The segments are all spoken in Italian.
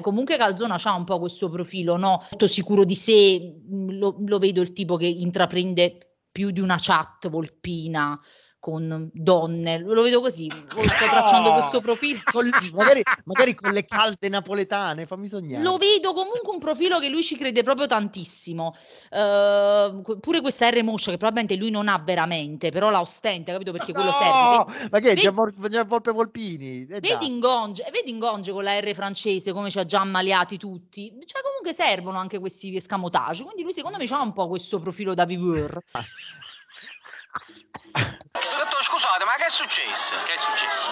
Comunque Calzona ha un po' questo profilo, no? Molto sicuro di sé, lo, lo vedo il tipo che intraprende più di una chat volpina con donne, lo vedo così, sto tracciando questo profilo. Con, magari, magari, con le calde napoletane, fammi sognare. Lo vedo comunque un profilo che lui ci crede proprio tantissimo. Uh, pure questa R Moscia che probabilmente lui non ha veramente, però la ostenta, capito? Perché quello no! serve. Ma che è già Volpe Volpini? Eh, vedi Ingonge, vedi Ingonge con la R francese come ci ha già ammaliati tutti. Cioè comunque servono anche questi escamotage, quindi lui secondo me ha un po' questo profilo da viveur. Scusate, ma che è successo? Che è successo?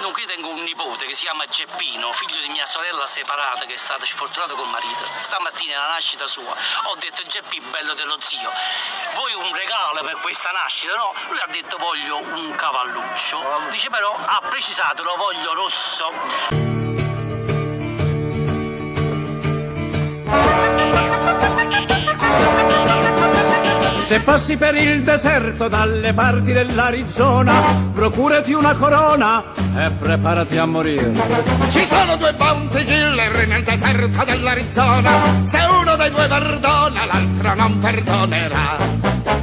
Non, qui tengo un nipote che si chiama Geppino, figlio di mia sorella separata che è stata sfortunata col marito. Stamattina alla nascita sua ho detto Geppi, bello dello zio, vuoi un regalo per questa nascita? No, lui ha detto voglio un cavalluccio. Dice però, ha precisato, lo voglio rosso. Se passi per il deserto dalle parti dell'Arizona, procurati una corona e preparati a morire. Ci sono due bounty killer nel deserto dell'Arizona. Se uno dei due perdona, l'altro non perdonerà.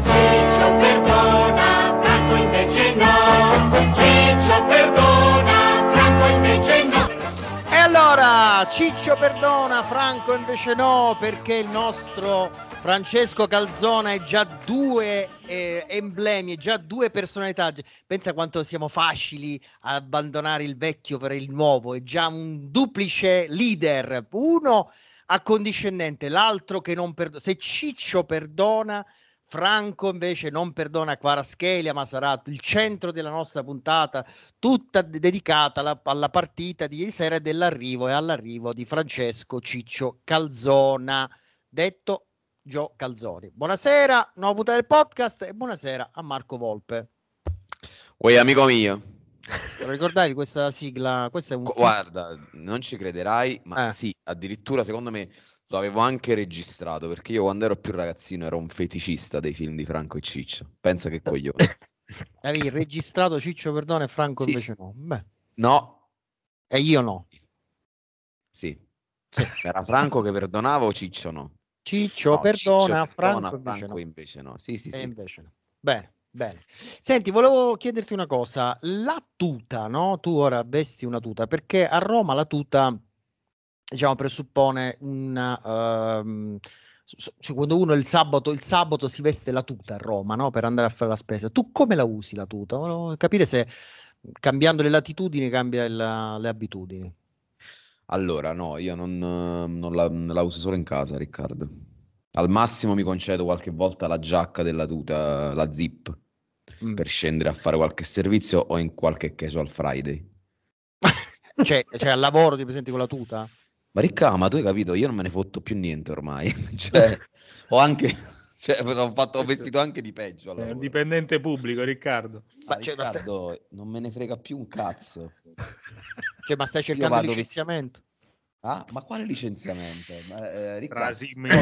Ciccio perdona, Franco invece no. Ciccio perdona, allora, Ciccio perdona, Franco invece no, perché il nostro Francesco Calzona è già due eh, emblemi, è già due personalità. Pensa quanto siamo facili a abbandonare il vecchio per il nuovo, è già un duplice leader, uno accondiscendente, l'altro che non perdona. Se Ciccio perdona, Franco invece non perdona Quaraschelia, ma sarà il centro della nostra puntata, tutta dedicata alla, alla partita di ieri sera e dell'arrivo e all'arrivo di Francesco Ciccio Calzona, detto Gio Calzoni. Buonasera, nuova puntata del podcast e buonasera a Marco Volpe. Uè, amico mio. Lo ricordavi questa sigla? Questo è un Guarda, non ci crederai, ma eh. sì, addirittura secondo me lo avevo anche registrato perché io quando ero più ragazzino ero un feticista dei film di Franco e Ciccio. Pensa che coglione. Avevi registrato Ciccio Perdone e Franco sì, invece no. Beh. No. E io no. Sì. sì. Era Franco che perdonava o Ciccio no? Ciccio no, perdona, Ciccio Franco, perdona, invece, no. invece no. Sì, sì, e sì. invece no. Bene, bene. Senti, volevo chiederti una cosa. La tuta, no? Tu ora vesti una tuta, perché a Roma la tuta, diciamo, presuppone una... Uh, quando uno il sabato, il sabato si veste la tuta a Roma, no? Per andare a fare la spesa. Tu come la usi la tuta? Volevo capire se cambiando le latitudini cambia il, le abitudini. Allora, no, io non, non la, la uso solo in casa, Riccardo. Al massimo mi concedo qualche volta la giacca della tuta, la zip, mm. per scendere a fare qualche servizio o in qualche casual Friday. cioè, cioè, al lavoro ti presenti con la tuta? Ma Ricca, ma tu hai capito? Io non me ne fotto più niente ormai. cioè, ho anche... Cioè, ho, fatto, ho vestito anche di peggio. È un dipendente pubblico, Riccardo. Ma, cioè, Riccardo, stai... non me ne frega più un cazzo. Cioè, ma stai cercando licenziamento? Ah, ma quale licenziamento? Eh, Riccardo,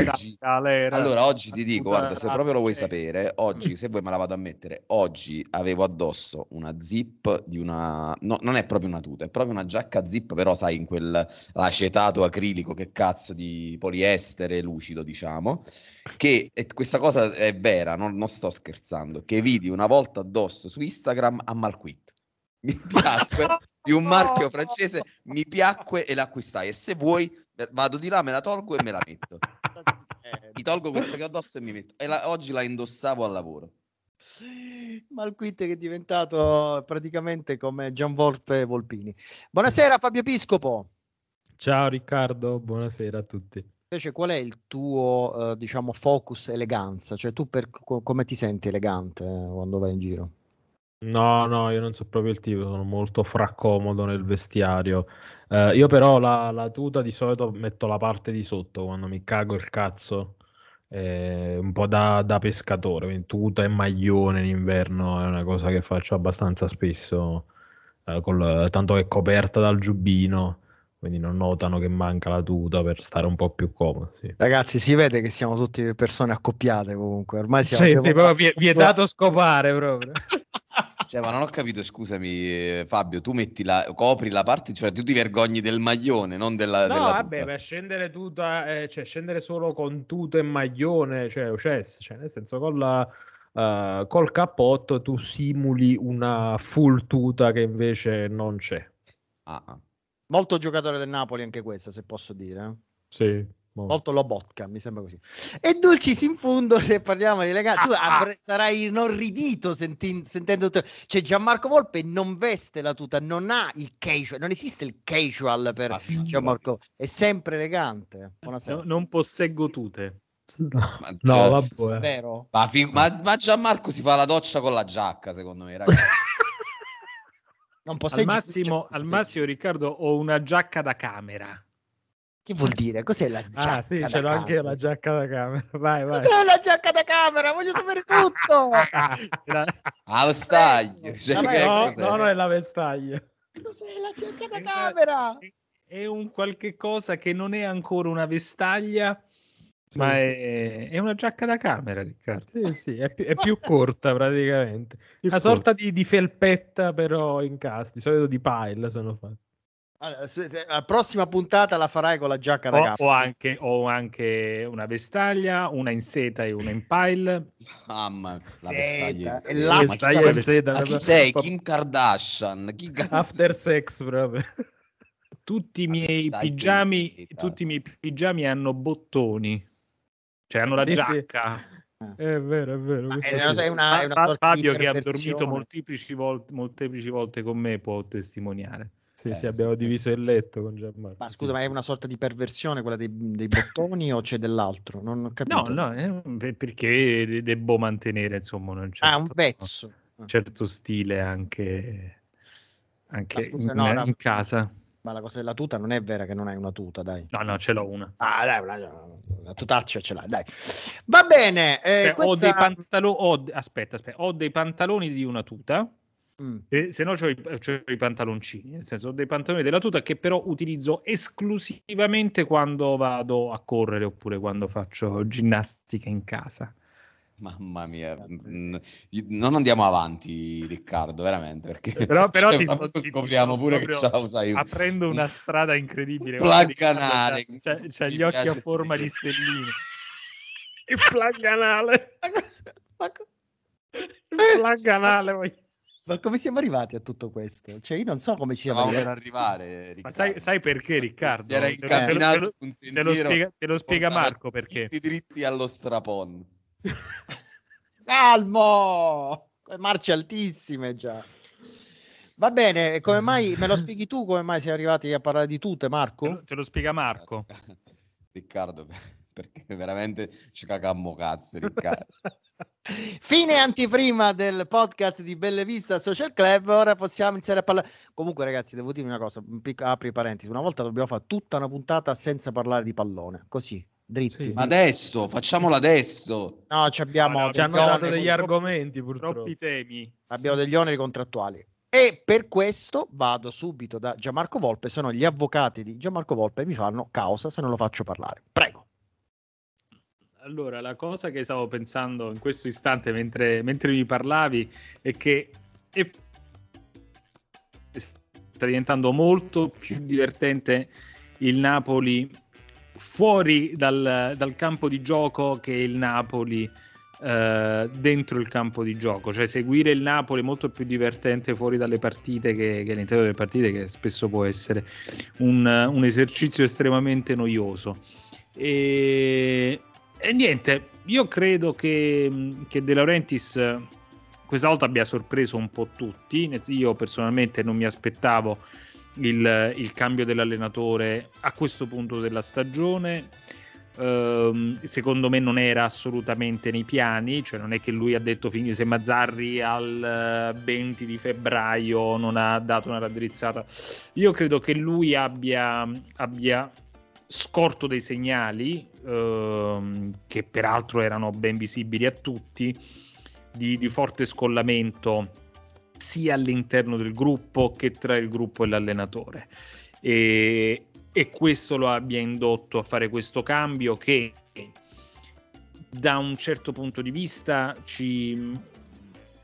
oggi, allora, oggi ti dico, guarda, se proprio lo vuoi sapere, oggi, se vuoi me la vado a mettere, oggi avevo addosso una zip di una... No, non è proprio una tuta, è proprio una giacca zip, però sai, in quell'acetato acrilico, che cazzo di poliestere lucido, diciamo, che questa cosa è vera, non, non sto scherzando, che vidi una volta addosso su Instagram a Malquit. Mi piacque di un marchio francese, mi piacque e l'acquistai. E se vuoi, vado di là, me la tolgo e me la metto. Mi tolgo questa che ho addosso e mi metto. E la, oggi la indossavo al lavoro. Malquit che è diventato praticamente come Gian Volpe Volpini. Buonasera Fabio Episcopo. Ciao Riccardo, buonasera a tutti. Invece qual è il tuo, eh, diciamo, focus eleganza? Cioè tu per, co- come ti senti elegante eh, quando vai in giro? No, no, io non so proprio il tipo, sono molto fraccomodo nel vestiario. Eh, io però la, la tuta di solito metto la parte di sotto quando mi cago il cazzo, eh, un po' da, da pescatore, quindi tuta e maglione in inverno è una cosa che faccio abbastanza spesso, eh, col, tanto che è coperta dal giubbino, quindi non notano che manca la tuta per stare un po' più comodo. Sì. Ragazzi, si vede che siamo tutte persone accoppiate comunque, ormai siamo... Sì, siamo sì, proprio vietato scopare proprio. Cioè, ma non ho capito, scusami eh, Fabio, tu metti la, copri la parte, cioè tu ti vergogni del maglione, non della, No, della vabbè, tuta. per scendere tuta, eh, cioè scendere solo con tuta e maglione, cioè, chess, cioè nel senso con la, eh, col cappotto tu simuli una full tuta che invece non c'è. Ah, ah. Molto giocatore del Napoli anche questa, se posso dire. eh. Sì, Molto Lobotka, mi sembra così. E Dulcis in fondo, se parliamo di legati, tu avre- sarai inorridito senti- sentendo... te- Cioè Gianmarco Volpe non veste la tuta, non ha il casual, non esiste il casual per figurati. Gianmarco, è sempre elegante. Buonasera. No, non posseggo tute. No, Ma, no, cioè, vabbè. Vero? ma, fi- ma- ma Gianmarco si fa la doccia con la giacca, secondo me, ragazzi. Non Al massimo, al massimo, Riccardo, ho una giacca da camera. Che vuol dire? Cos'è la giacca Ah, sì, da ce l'ho anche la giacca da camera. Vai, vai. Cos'è la giacca da camera? Voglio sapere tutto! La- Ah, lo staglio. Cioè, No, cos'è? no, no, è la vestaglia. Cos'è la giacca da camera? È un qualche cosa che non è ancora una vestaglia, Sì, ma è, è una giacca da camera, Riccardo. Sì, sì, è più, è più corta praticamente. Più Una sorta di, di felpetta però in casa, di solito di pile sono fatte. Allora, la prossima puntata la farai con la giacca da camera. ho anche, ho anche una vestaglia, una in seta e una in pile. Mamma, la vestaglia. in e seta. la Vestaglia in seta, Ma chi sei? Kim Kardashian? Chi cazzo- After sex proprio. Tutti i miei pigiami, tutti i miei pigiami hanno bottoni, cioè hanno la Sì, sì. giacca. È vero, è vero. È una- sì. è una, è una Fabio che ha dormito molteplici volte, molteplici volte con me può testimoniare. Sì, Eh, sì, abbiamo sì. diviso il letto con Gianmarco. Ma sì, scusa, ma sì. è una sorta di perversione quella dei, dei bottoni o c'è dell'altro? Non ho capito. No, no, eh, per- perché de- devo mantenere insomma un certo, Ah, un vezzo. un certo stile anche, anche Ma scusa, in, no, no. in casa. Ma la cosa della tuta non è vera che non hai una tuta, dai. No, no, ce l'ho una. Ah, dai, una, una tutaccia ce l'hai, dai. Va bene. eh, Cioè, Ho questa- dei pantaloni, aspetta, aspetta, ho dei pantaloni di una tuta, Mm. eh, se no c'ho i, i pantaloncini, nel senso ho dei pantaloni della tuta che però utilizzo esclusivamente quando vado a correre oppure quando faccio ginnastica in casa. Mamma mia, mm, non andiamo avanti, Riccardo, veramente, perché Però, però cioè, ti, ti- ti scopriamo sto pure che ce la usai aprendo una strada incredibile. un Guarda, plug Riccardo, anale, c'ha- c'ha- gli occhi a forma di stelline. Il plug anale. Ma cosa- ma co- Il plug anale. voglio- Ma come siamo arrivati a tutto questo? Cioè, io non so come ci siamo per arrivati. arrivare, Ma Riccardo. sai, sai perché, Riccardo? Si era Te lo- te lo- incamminato te lo- te lo spiega, te lo spiega Marco perché. dritti dritti allo strapon. Calmo! Marce altissime già. Va bene, come mai me lo spieghi tu come mai siamo arrivati a parlare di tute, Te Marco? lo, te lo spiega Marco. Riccardo, perché veramente ci cacammo cazzo, Riccardo. Fine anteprima del podcast di Belle Vista Social Club. Ora possiamo iniziare a parlare. Comunque, ragazzi, devo dirvi una cosa: apri parentesi. Una volta dobbiamo fare tutta una puntata senza parlare di pallone, così dritti. Sì. Ma adesso, facciamolo adesso. No, ci abbiamo, No, no, Ci hanno degli dato degli argomenti purtroppo. Troppi temi. abbiamo degli oneri contrattuali. E per questo vado subito da Gianmarco Volpe. Sono gli avvocati di Gianmarco Volpe mi fanno causa se non lo faccio parlare. Prego. Allora, la cosa che stavo pensando in questo istante mentre, mentre mi parlavi è che è- sta diventando molto più divertente il Napoli fuori dal, dal campo di gioco che il Napoli eh, dentro il campo di gioco. Cioè, seguire il Napoli è molto più divertente fuori dalle partite che, che all'interno delle partite, che spesso può essere un, un esercizio estremamente noioso. E, e niente, io credo che, che De Laurentiis eh, questa volta abbia sorpreso un po' tutti. Io personalmente non mi aspettavo il, il cambio dell'allenatore a questo punto della stagione. Ehm, secondo me non era assolutamente nei piani, cioè non è che lui ha detto se Mazzarri al eh, 20 di febbraio non ha dato una raddrizzata. Io credo che lui abbia, abbia scorto dei segnali ehm, che peraltro erano ben visibili a tutti di, di forte scollamento sia all'interno del gruppo che tra il gruppo e l'allenatore. E, e questo lo abbia indotto a fare questo cambio che da un certo punto di vista ci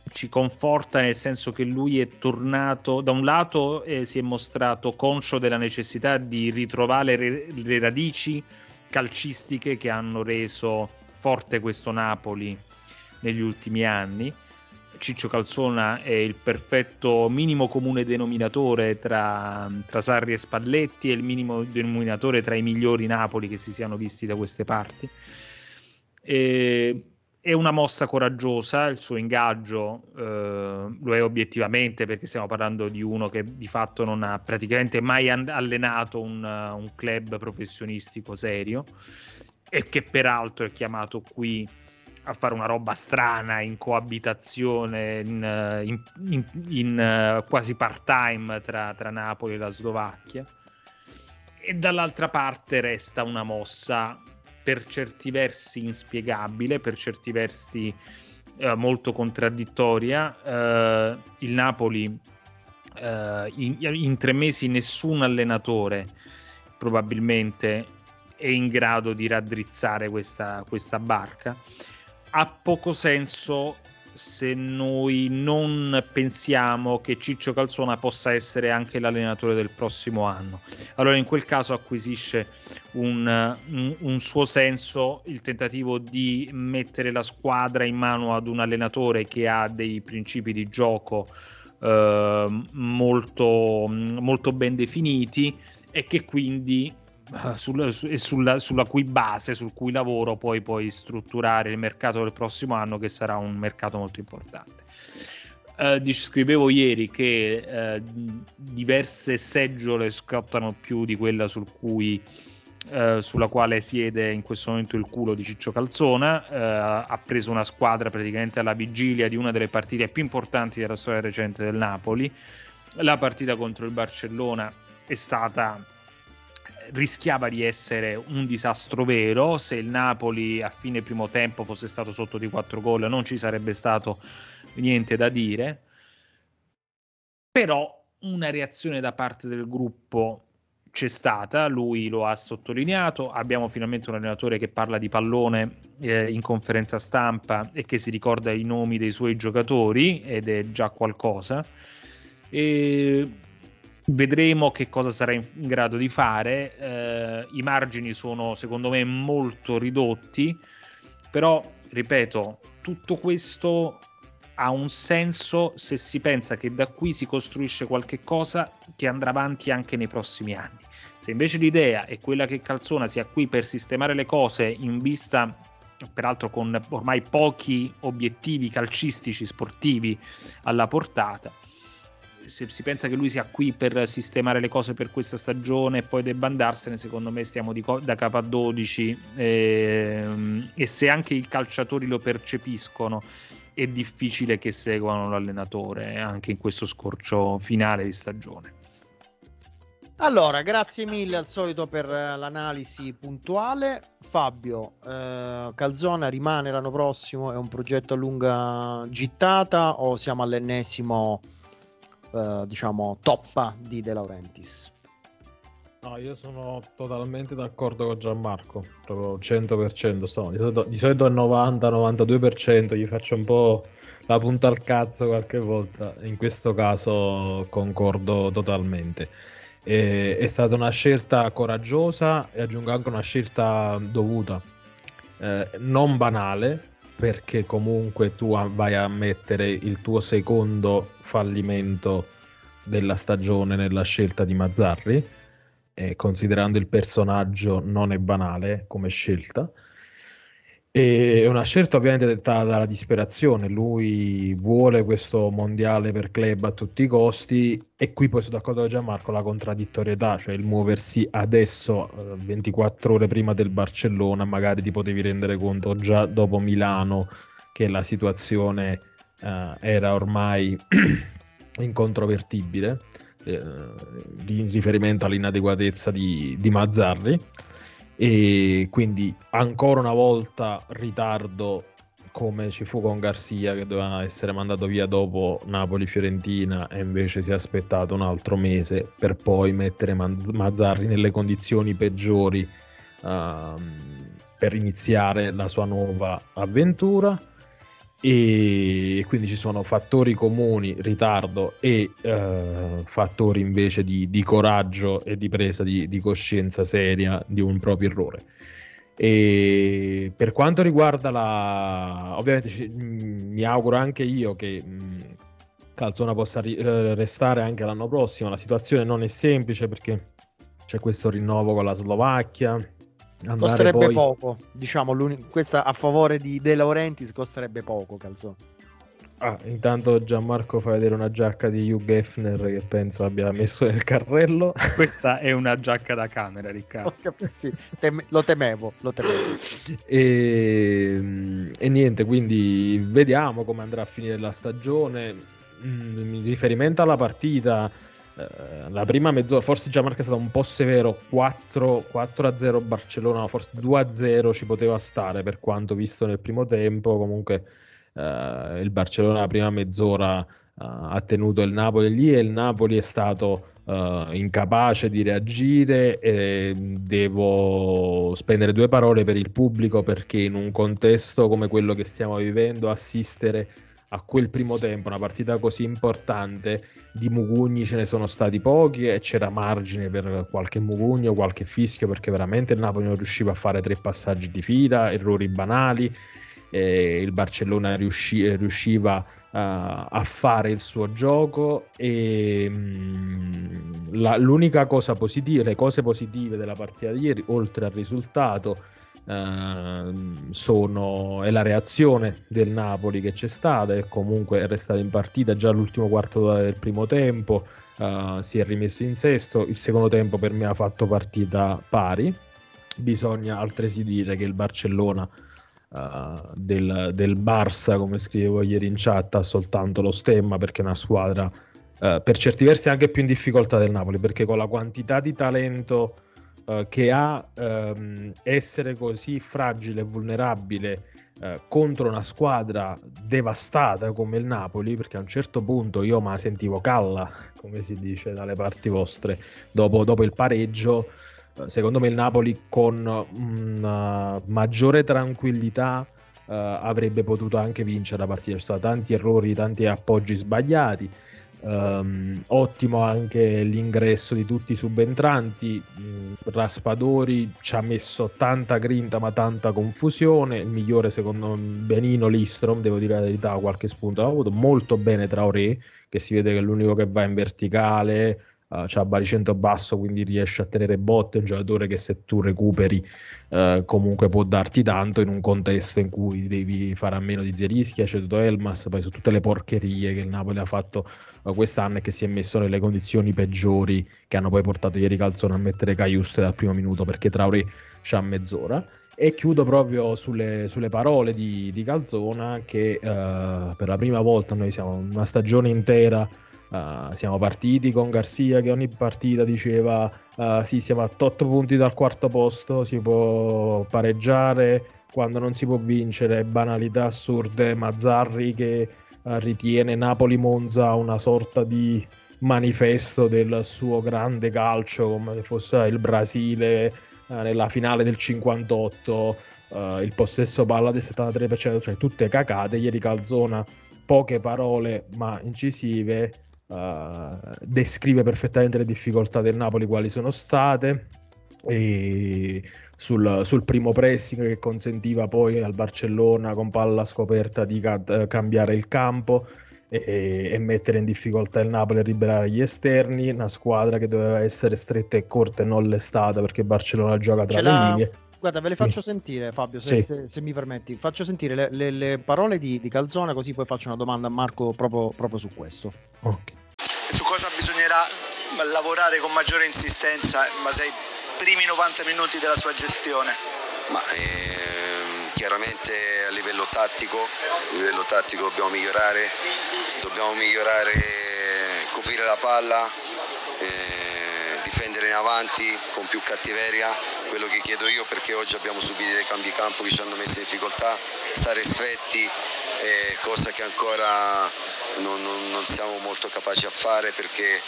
ci conforta nel senso che lui è tornato, da un lato eh, si è mostrato conscio della necessità di ritrovare le, le radici calcistiche che hanno reso forte questo Napoli negli ultimi anni. Ciccio Calzona è il perfetto minimo comune denominatore tra, tra Sarri e Spalletti e il minimo denominatore tra i migliori Napoli che si siano visti da queste parti. E è una mossa coraggiosa, il suo ingaggio eh, lo è obiettivamente perché stiamo parlando di uno che di fatto non ha praticamente mai allenato un, un club professionistico serio e che peraltro è chiamato qui a fare una roba strana in coabitazione, in, in, in, in uh, quasi part-time tra, tra Napoli e la Slovacchia. E dall'altra parte resta una mossa per certi versi inspiegabile, per certi versi eh, molto contraddittoria. Eh, il Napoli eh, in, in, tre mesi nessun allenatore probabilmente è in grado di raddrizzare questa, questa barca. Ha poco senso se noi non pensiamo che Ciccio Calzona possa essere anche l'allenatore del prossimo anno. Allora in quel caso acquisisce un, un, un, suo senso il tentativo di mettere la squadra in mano ad un allenatore che ha dei principi di gioco eh, molto, molto ben definiti e che quindi sul, su, sulla, sulla, cui base, sul cui lavoro poi puoi strutturare il mercato del prossimo anno che sarà un mercato molto importante. Uh, scrivevo ieri che uh, diverse seggiole scattano più di quella sul cui, uh, sulla quale siede in questo momento il culo di Ciccio Calzona. ha preso una squadra praticamente alla vigilia di una delle partite più importanti della storia recente del Napoli. La partita contro il Barcellona è stata rischiava di essere un disastro vero. Se il Napoli a fine primo tempo fosse stato sotto di 4 gol, non ci sarebbe stato niente da dire. Però una reazione da parte del gruppo c'è stata, lui lo ha sottolineato. Abbiamo finalmente un allenatore che parla di pallone eh, in conferenza stampa e che si ricorda i nomi dei suoi giocatori ed è già qualcosa. E Vedremo che cosa sarà in, grado di fare. Eh, I margini sono secondo me molto ridotti, però ripeto, tutto questo ha un senso se si pensa che da qui si costruisce qualche cosa che andrà avanti anche nei prossimi anni. Se invece l'idea è quella che Calzona sia qui per sistemare le cose in vista, peraltro con ormai pochi obiettivi calcistici sportivi alla portata, se si pensa che lui sia qui per sistemare le cose per questa stagione e poi debba andarsene, secondo me stiamo co- da capo a 12 ehm, e se anche i calciatori lo percepiscono è difficile che seguano l'allenatore anche in questo scorcio finale di stagione. Allora, grazie mille al solito per l'analisi puntuale. Fabio, eh, Calzona rimane l'anno prossimo? È un progetto a lunga gittata o siamo all'ennesimo eh, diciamo toppa di De Laurentiis. No, io sono totalmente d'accordo con Gianmarco, proprio 100%. Sono. Di, solito, di solito al 90-92% gli faccio un po' la punta al cazzo qualche volta, in questo caso concordo totalmente. E, è stata una scelta coraggiosa e aggiungo anche una scelta dovuta, eh, non banale, perché comunque tu vai a mettere il tuo secondo fallimento della stagione nella scelta di Mazzarri, e considerando il personaggio non è banale come scelta. È una scelta ovviamente dettata dalla disperazione. Lui vuole questo mondiale per club a tutti i costi, e qui poi sono d'accordo con Gianmarco: la contraddittorietà, cioè il muoversi adesso, 24 eh, ore prima del Barcellona, magari ti potevi rendere conto già dopo Milano che la situazione uh, era ormai incontrovertibile eh, in riferimento all'inadeguatezza di, di Mazzarri e quindi ancora una volta ritardo come ci fu con Garcia che doveva essere mandato via dopo Napoli-Fiorentina e invece si è aspettato un altro mese per poi mettere Mazzarri nelle condizioni peggiori uh, per iniziare la sua nuova avventura e quindi ci sono fattori comuni, ritardo e eh, fattori invece di, di, coraggio e di presa di, di, coscienza seria di un proprio errore. E per quanto riguarda la... ovviamente mi auguro anche io che mh, Calzona possa ri- restare anche l'anno prossimo, la situazione non è semplice perché c'è questo rinnovo con la Slovacchia, Andare costerebbe poi... poco, diciamo, questa a favore di De Laurentiis costerebbe poco, Calzone. Ah, intanto Gianmarco fa vedere una giacca di Hugh Geffner che penso abbia messo nel carrello. Questa è una giacca da camera, Riccardo. sì, tem- lo temevo, lo temevo. e, e, niente, quindi vediamo come andrà a finire la stagione. Mm, in riferimento alla partita, eh, la prima mezz'ora, forse già Marca è stato un po' severo, 4, 4 0 Barcellona, forse 2 0 ci poteva stare per quanto visto nel primo tempo, comunque eh, il Barcellona la prima mezz'ora eh, ha tenuto il Napoli lì e il Napoli è stato uh, incapace di reagire e devo spendere due parole per il pubblico perché in un contesto come quello che stiamo vivendo assistere a quel primo tempo, una partita così importante, di mugugni ce ne sono stati pochi e c'era margine per qualche mugugno, qualche fischio, perché veramente il Napoli non riusciva a fare tre passaggi di fila, errori banali, il Barcellona riusci- riusciva uh, a fare il suo gioco e mh, la, l'unica cosa positiva, le cose positive della partita di ieri, oltre al risultato, Ehm, sono, è la reazione del Napoli che c'è stata e comunque è restata in partita già l'ultimo quarto del primo tempo uh, si è rimesso in sesto il secondo tempo per me ha fatto partita pari. Bisogna altresì dire che il Barcellona uh, del, del Barça come scrivevo ieri in chat ha soltanto lo stemma perché è una squadra uh, per certi versi anche più in difficoltà del Napoli perché con la quantità di talento eh, che ha ehm, essere così fragile e vulnerabile eh, contro una squadra devastata come il Napoli, perché a un certo punto io ma sentivo calla, come si dice dalle parti vostre, dopo, dopo il pareggio, eh, secondo me il Napoli con una maggiore tranquillità Uh, avrebbe potuto anche vincere la partita. Ci sono stati tanti errori, tanti appoggi sbagliati. Um, ottimo anche l'ingresso di tutti i subentranti. Mm, Raspadori ci ha messo tanta grinta ma tanta confusione. Il migliore secondo Benino Listrom, devo dire la verità, qualche spunto ha avuto. Molto bene Traoré, che si vede che è l'unico che va in verticale, uh, c'ha baricentro basso quindi riesce a tenere botte, è un giocatore che se tu recuperi uh, comunque può darti tanto in un contesto in cui devi fare a meno di Zerischi, ha ceduto Elmas, poi su tutte le porcherie che il Napoli ha fatto uh, quest'anno e che si è messo nelle condizioni peggiori che hanno poi portato ieri Calzone a mettere Caiuste dal primo minuto perché Traoré c'ha mezz'ora. E chiudo proprio sulle, sulle parole di, di, Calzona che per la prima volta noi siamo una stagione intera Uh, siamo partiti con Garcia che ogni partita diceva uh, sì siamo a 8 punti dal quarto posto, si può pareggiare quando non si può vincere, banalità assurde, Mazzarri che uh, ritiene Napoli-Monza una sorta di manifesto del suo grande calcio come se fosse il Brasile nella finale del 58, il possesso palla del 73%, cioè tutte cacate, ieri Calzona poche parole ma incisive descrive perfettamente le difficoltà del Napoli quali sono state e sul, sul, primo pressing che consentiva poi al Barcellona con palla scoperta di ca- eh, cambiare il campo e, e, mettere in difficoltà il Napoli e liberare gli esterni, una squadra che doveva essere stretta e corta e non l'estata perché Barcellona gioca tra Ce le linee. Guarda, ve le faccio sì. sentire, Fabio, se, sì. se, se, mi permetti. Faccio sentire le, le, le parole di, di, Calzona, così poi faccio una domanda a Marco proprio, proprio su questo. Ok cosa bisognerà lavorare con maggiore insistenza in base ai primi 90 minuti della sua gestione? Ma, ehm, chiaramente a livello tattico, a livello tattico dobbiamo migliorare, dobbiamo migliorare, coprire la palla, eh, difendere in avanti con più cattiveria, quello che chiedo io perché oggi abbiamo subito dei cambi campo che ci hanno messo in difficoltà, stare stretti, eh, cosa che ancora non, non, non, siamo molto capaci a fare perché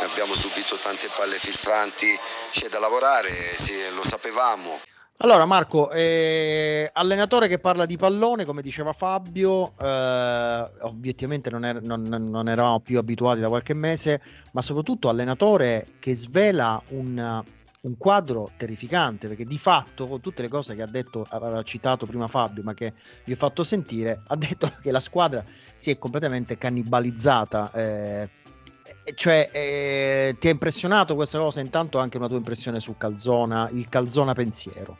abbiamo subito tante palle filtranti, c'è da lavorare, sì, lo sapevamo. Allora Marco, eh, allenatore che parla di pallone, come diceva Fabio, eh, obiettivamente non, er- non- non eravamo più abituati da qualche mese, ma soprattutto allenatore che svela un, un quadro terrificante, perché di fatto con tutte le cose che ha detto, aveva citato prima Fabio, ma che vi ho fatto sentire, ha detto che la squadra si è completamente cannibalizzata. eh, cioè, eh, ti ha impressionato questa cosa? Intanto anche una tua impressione su Calzona, il Calzona pensiero.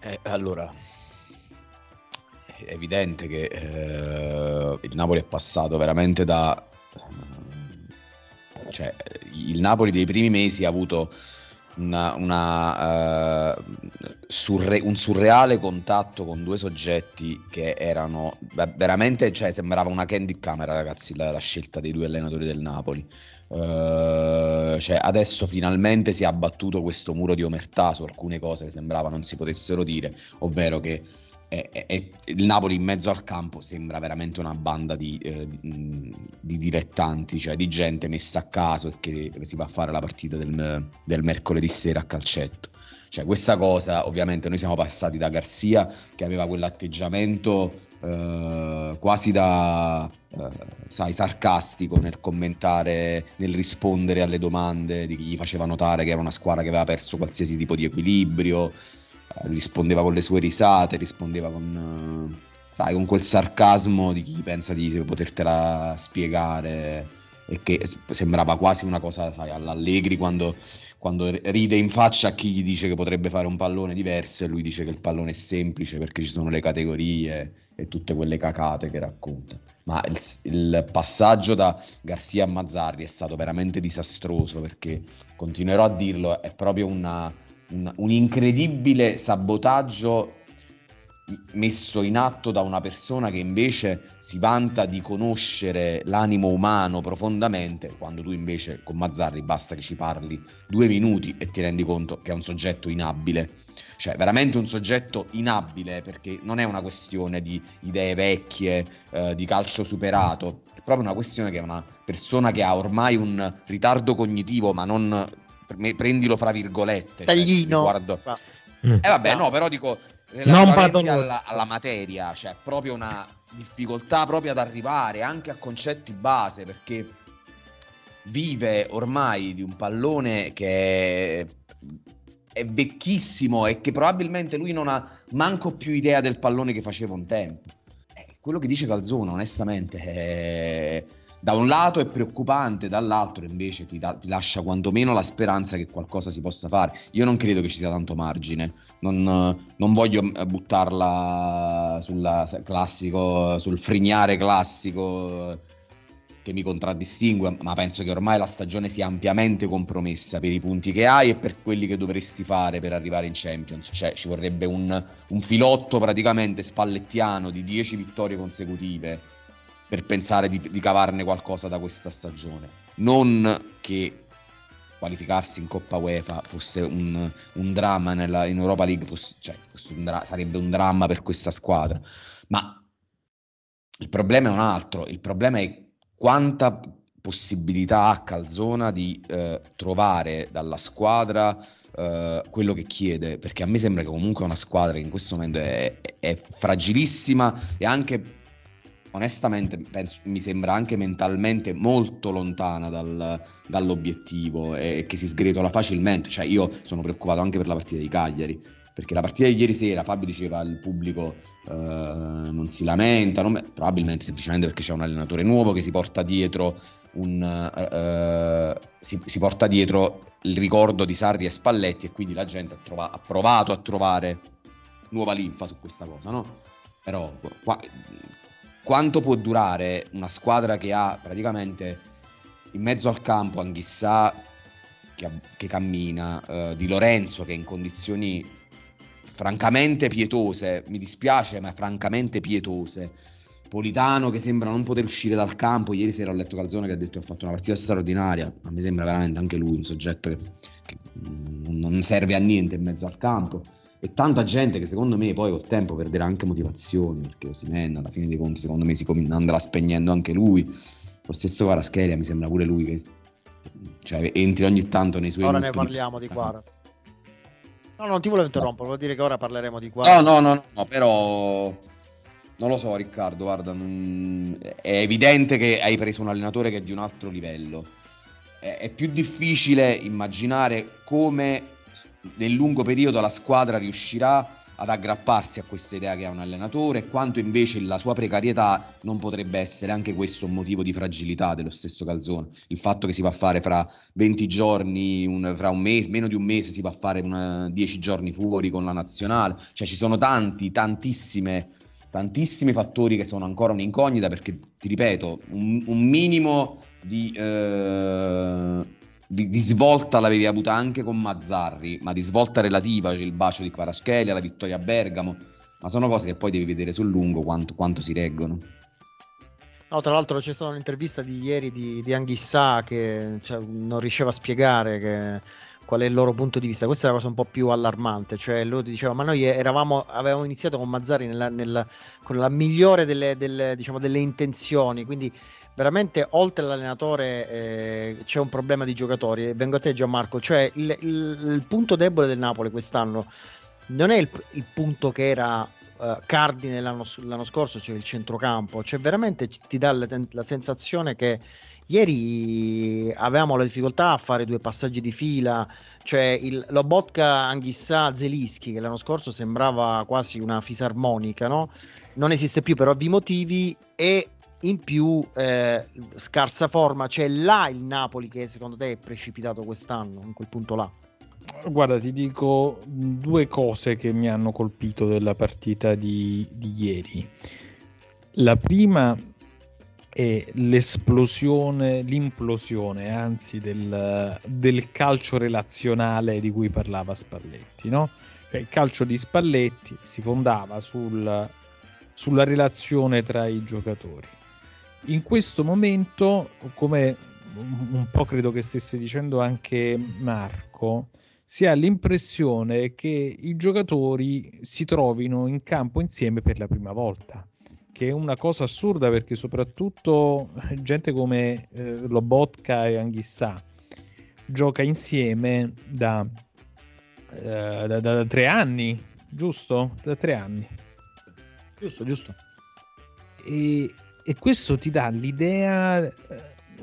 Eh, allora, è evidente che eh, il Napoli è passato veramente da... Cioè, il Napoli dei primi mesi ha avuto una, una, eh, surre- un surreale contatto con due soggetti che erano veramente, cioè sembrava una candy camera ragazzi la, la scelta dei due allenatori del Napoli. Eh, cioè, adesso finalmente si è abbattuto questo muro di omertà su alcune cose che sembrava non si potessero dire, ovvero che è- è- il Napoli in mezzo al campo sembra veramente una banda di, eh, di- di dilettanti, cioè di gente messa a caso e che si va a fare la partita del, del mercoledì sera a calcetto. Cioè, questa cosa, ovviamente, noi siamo passati da Garzia che aveva quell'atteggiamento eh, quasi da, eh, sai, sarcastico nel commentare, nel rispondere alle domande di chi gli faceva notare che era una squadra che aveva perso qualsiasi tipo di equilibrio, rispondeva con le sue risate, rispondeva con, eh, sai, con quel sarcasmo di chi pensa di potertela spiegare e che sembrava quasi una cosa, sai, all'Allegri quando, quando ride in faccia a chi gli dice che potrebbe fare un pallone diverso e lui dice che il pallone è semplice perché ci sono le categorie e tutte quelle cacate che racconta. Ma il, il passaggio da Garzia a Mazzarri è stato veramente disastroso perché continuerò a dirlo, è proprio una- un- un incredibile sabotaggio messo in atto da una persona che invece si vanta di conoscere l'animo umano profondamente, quando tu invece con Mazzarri basta che ci parli due minuti e ti rendi conto che è un soggetto inabile. Cioè, veramente un soggetto inabile perché non è una questione di idee vecchie, eh, di calcio superato, è proprio una questione che è una persona che ha ormai un ritardo cognitivo, ma non prendilo fra virgolette. cioè, Taglino. riguardo- Ah. Mm. eh vabbè, no, però dico Non alla, alla materia, cioè proprio una difficoltà proprio ad arrivare anche a concetti base, perché vive ormai di un pallone che è, è vecchissimo e che probabilmente lui non ha manco più idea del pallone che faceva un tempo. Eh, quello che dice Calzona, onestamente, è- da un lato è preoccupante, dall'altro invece ti, da- ti lascia quantomeno la speranza che qualcosa si possa fare. Io non credo che ci sia tanto margine, non, non voglio eh, buttarla sul classico, sul frignare classico eh, che mi contraddistingue, ma penso che ormai la stagione sia ampiamente compromessa per i punti che hai e per quelli che dovresti fare per arrivare in Champions. Cioè, ci vorrebbe un, un filotto praticamente spallettiano di 10 vittorie consecutive per pensare di, di cavarne qualcosa da questa stagione. Non che qualificarsi in Coppa UEFA fosse un, un dramma nella- in Europa League, fosse- cioè, fosse un dra- sarebbe un dramma per questa squadra. Ma il problema è un altro, il problema è quanta possibilità ha Calzona di eh, trovare dalla squadra eh, quello che chiede, perché a me sembra che comunque è una squadra che in questo momento è, è fragilissima e anche onestamente penso- mi sembra anche mentalmente molto lontana dal- dall'obiettivo e, che si sgretola facilmente. Cioè, io sono preoccupato anche per la partita di Cagliari. Perché la partita di ieri sera, Fabio diceva il pubblico eh, non si lamenta, non- probabilmente semplicemente perché c'è un allenatore nuovo che si porta dietro un, eh, eh, si, si porta dietro il ricordo di Sarri e Spalletti e quindi la gente ha, trova- ha provato a trovare nuova linfa su questa cosa, no? Però qua- quanto può durare una squadra che ha praticamente in mezzo al campo Anghissà che, che cammina, eh, Di Lorenzo che è in condizioni francamente pietose, mi dispiace, ma francamente pietose. Politano che sembra non poter uscire dal campo. Ieri sera ho letto Calzone che ha detto che ha fatto una partita straordinaria, ma mi sembra veramente anche lui un soggetto che, che non serve a niente in mezzo al campo. E tanta gente che secondo me poi col tempo perderà anche motivazioni, perché Osimhen alla fine dei conti secondo me si andrà spegnendo anche lui. Lo stesso Kvaratskhelia mi sembra pure lui che cioè entri ogni tanto nei suoi Ora ne parliamo di. Quara. No, non ti volevo interrompere, vuol dire che ora parleremo di Quara. No, no, no, no, no, però non lo so, Riccardo. Guarda, non- è evidente che hai preso un allenatore che è di un altro livello. È, è più difficile immaginare come nel lungo periodo la squadra riuscirà ad aggrapparsi a questa idea che ha un allenatore quanto invece la sua precarietà non potrebbe essere anche questo un motivo di fragilità dello stesso Calzone. Il fatto che si va a fare fra 20 giorni, un- fra un mese, meno di un mese si va a fare una- 10 giorni fuori con la nazionale, cioè ci sono tanti, tantissime, tantissimi fattori che sono ancora un'incognita perché, ti ripeto, un, un minimo di, eh, di, di svolta l'avevi avuta anche con Mazzarri, ma di svolta relativa, c'è il bacio di Kvaratskhelia, la vittoria a Bergamo, ma sono cose che poi devi vedere sul lungo quanto, quanto si reggono. No, tra l'altro c'è stata un'intervista di ieri di, di Anghissà che cioè, non riusciva a spiegare che- qual è il loro punto di vista. Questa è la cosa un po' più allarmante. Cioè, loro diceva: Ma noi eravamo, avevamo iniziato con Mazzari nella- nella- con la migliore delle, delle, diciamo, delle intenzioni. Quindi, veramente, oltre all'allenatore, eh, c'è un problema di giocatori. Vengo a te, Gianmarco. Cioè, il, il- il punto debole del Napoli quest'anno non è il, il punto che era eh, cardine l'anno, l'anno scorso, cioè il centrocampo, cioè veramente ti dà la, la sensazione che ieri avevamo la difficoltà a fare due passaggi di fila, cioè il, Lobotka, Anghissà, Zelischi che l'anno scorso sembrava quasi una fisarmonica, no? Non esiste più per ovvi motivi e in più eh, scarsa forma, c'è là il Napoli che secondo te è precipitato quest'anno, in quel punto là. Guarda, ti dico due cose che mi hanno colpito della partita di, di ieri. La prima è l'esplosione, l'implosione, anzi, del, del calcio relazionale di cui parlava Spalletti, no? Cioè, il calcio di Spalletti si fondava sul- sulla relazione tra i giocatori. In questo momento, come un po' credo che stesse dicendo anche Marco, si ha l'impressione che i giocatori si trovino in campo insieme per la prima volta, che è una cosa assurda perché soprattutto gente come eh, Lobotka e Anghissà gioca insieme da, eh, da- da tre anni, giusto? Da tre anni. Giusto, giusto. E, e questo ti dà l'idea eh,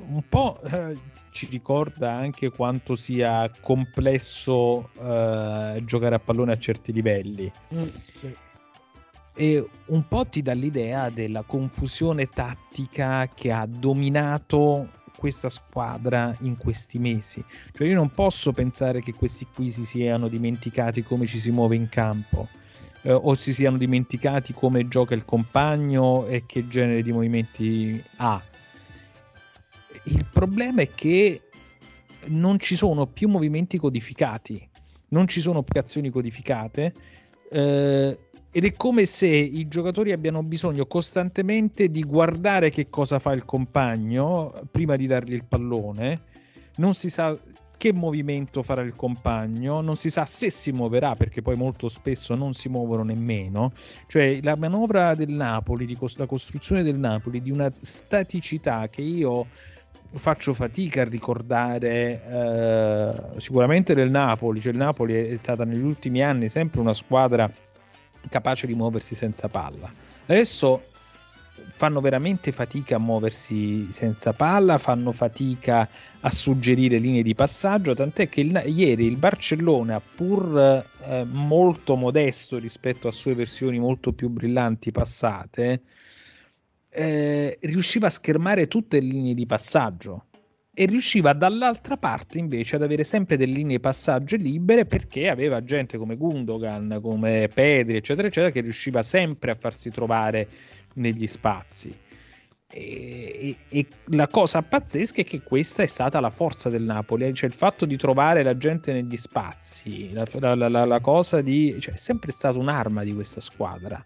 un po' eh, ci ricorda anche quanto sia complesso eh, giocare a pallone a certi livelli. E un po' ti dà l'idea della confusione tattica che ha dominato questa squadra in questi mesi. Cioè io non posso pensare che questi qui si siano dimenticati come ci si muove in campo eh, o si siano dimenticati come gioca il compagno e che genere di movimenti ha. Il problema è che non ci sono più movimenti codificati, non ci sono più azioni codificate. eh, ed è come se i giocatori abbiano bisogno costantemente di guardare che cosa fa il compagno prima di dargli il pallone. Non si sa che movimento farà il compagno, non si sa se si muoverà perché poi molto spesso non si muovono nemmeno. Cioè la manovra del Napoli, di cos- la costruzione del Napoli, di una staticità che io faccio fatica a ricordare eh, sicuramente del Napoli, cioè il Napoli è stata negli ultimi anni sempre una squadra capace di muoversi senza palla. Adesso fanno veramente fatica a muoversi senza palla, fanno fatica a suggerire linee di passaggio, tant'è che il- ieri il Barcellona, pur eh, molto modesto rispetto a sue versioni molto più brillanti passate, eh, riusciva a schermare tutte le linee di passaggio e riusciva dall'altra parte invece ad avere sempre delle linee passaggio libere perché aveva gente come Gundogan, come Pedri, eccetera, eccetera, che riusciva sempre a farsi trovare negli spazi. E, e- e la cosa pazzesca è che questa è stata la forza del Napoli, cioè il fatto di trovare la gente negli spazi, la, la- la- la cosa di... cioè è sempre stata un'arma di questa squadra.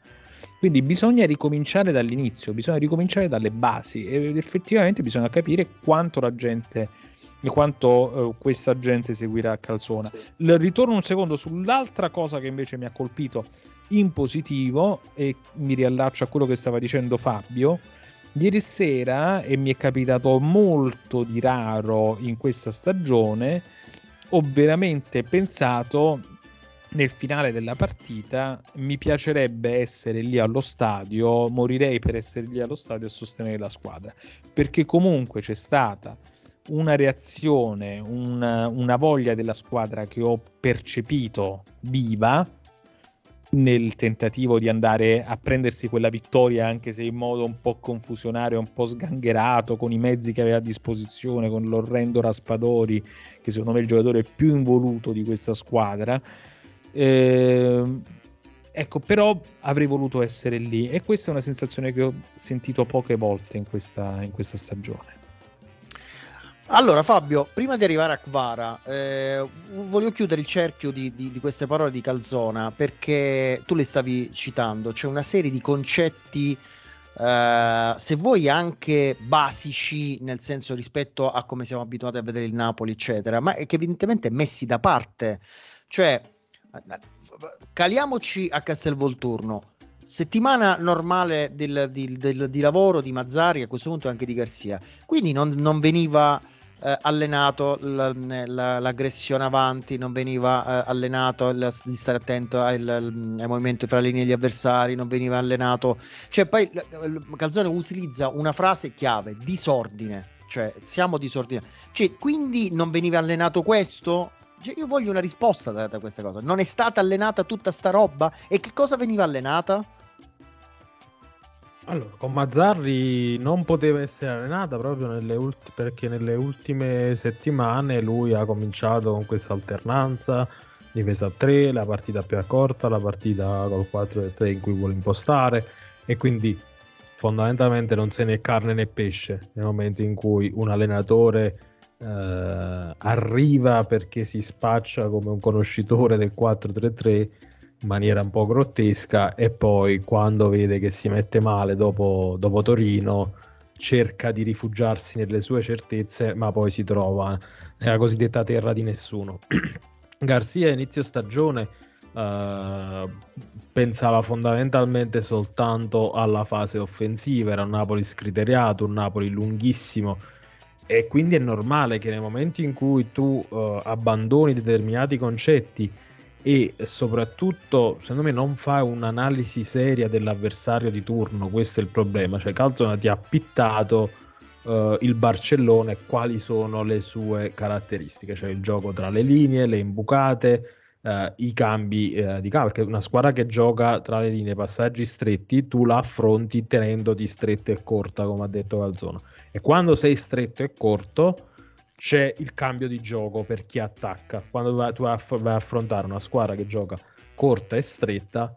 Quindi bisogna ricominciare dall'inizio, bisogna ricominciare dalle basi ed effettivamente bisogna capire quanto la gente e quanto eh, questa gente seguirà Calzona. Il ritorno un secondo sull'altra cosa che invece mi ha colpito in positivo e mi riallaccio a quello che stava dicendo Fabio Ieri sera, e mi è capitato molto di raro in questa stagione, ho veramente pensato nel finale della partita mi piacerebbe essere lì allo stadio, morirei per essere lì allo stadio e sostenere la squadra, perché comunque c'è stata una reazione, una, una voglia della squadra che ho percepito viva nel tentativo di andare a prendersi quella vittoria, anche se in modo un po' confusionario, un po' sgangherato, con i mezzi che aveva a disposizione, con l'orrendo Raspadori, che secondo me è il giocatore più involuto di questa squadra. Eh, ecco, però avrei voluto essere lì e questa è una sensazione che ho sentito poche volte in questa, in questa stagione. Allora Fabio, prima di arrivare a Kvara, eh, voglio chiudere il cerchio di, di, di, queste parole di Calzona perché tu le stavi citando, c'è una serie di concetti, eh, se vuoi anche basici, nel senso rispetto a come siamo abituati a vedere il Napoli, eccetera, ma che evidentemente messi da parte. Cioè, caliamoci a Castelvolturno. Settimana normale del, del, del, di lavoro di Mazzari, a questo punto anche di Garcia. Quindi non, non veniva eh, allenato l- l- l'aggressione avanti, non veniva eh, allenato il, di stare attento al, ai movimenti fra le linee degli avversari, non veniva allenato. Cioè, poi Calzone utilizza una frase chiave: disordine. Cioè, siamo disordinati. Cioè, quindi non veniva allenato questo? Cioè, io voglio una risposta da, da questa cosa. Non è stata allenata tutta sta roba? E che cosa veniva allenata? Allora, con Mazzarri non poteva essere allenata proprio nelle ulti- perché nelle ultime settimane lui ha cominciato con questa alternanza difesa a 3, la partita più corta, la partita col 4-3 in cui vuole impostare e quindi fondamentalmente non se è carne né pesce nel momento in cui un allenatore eh, arriva perché si spaccia come un conoscitore del 4-3-3 in maniera un po' grottesca e poi quando vede che si mette male dopo, dopo Torino cerca di rifugiarsi nelle sue certezze ma poi si trova nella cosiddetta terra di nessuno. Garzia inizio stagione uh, pensava fondamentalmente soltanto alla fase offensiva, era un Napoli scriteriato, un Napoli lunghissimo e quindi è normale che nel momento in cui tu uh, abbandoni determinati concetti e soprattutto secondo me non fai un'analisi seria dell'avversario di turno questo è il problema. Cioè Calzona ti ha pittato uh, il Barcellona e quali sono le sue caratteristiche. Cioè il gioco tra le linee le imbucate uh, i cambi uh, di campo. Perché una squadra che gioca tra le linee passaggi stretti tu la affronti tenendoti stretto e corta come ha detto Calzona e quando sei stretto e corto c'è il cambio di gioco per chi attacca. Quando vai, tu vai a, affrontare una squadra che gioca corta e stretta,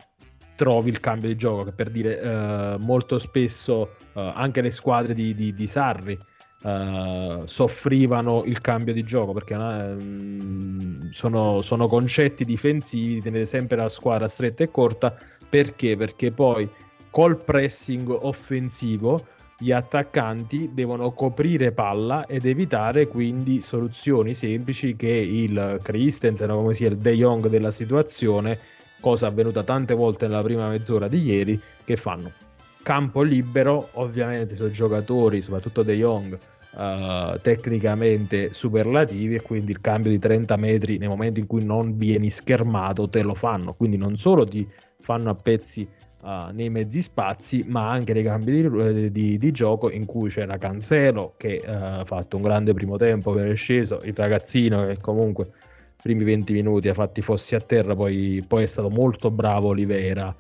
trovi il cambio di gioco, che per dire eh, molto spesso eh, anche le squadre di, di, di Sarri eh, soffrivano il cambio di gioco perché eh, sono, sono, concetti difensivi di tenere sempre la squadra stretta e corta perché? Perché poi col pressing offensivo gli attaccanti devono coprire palla ed evitare quindi soluzioni semplici che il Christensen come sia il De Jong della situazione, cosa avvenuta tante volte nella prima mezz'ora di ieri, che fanno? Campo libero, ovviamente sono giocatori, soprattutto De Jong, uh, tecnicamente superlativi e quindi il cambio di 30 metri nel momento in cui non vieni schermato te lo fanno, quindi non solo ti fanno a pezzi uh, nei mezzi spazi, ma anche nei cambi di, eh, di, di gioco in cui c'era Cancelo che uh, ha fatto un grande primo tempo, per sceso, il ragazzino che comunque primi 20 minuti ha fatto i fossi a terra, poi, poi è stato molto bravo Olivera.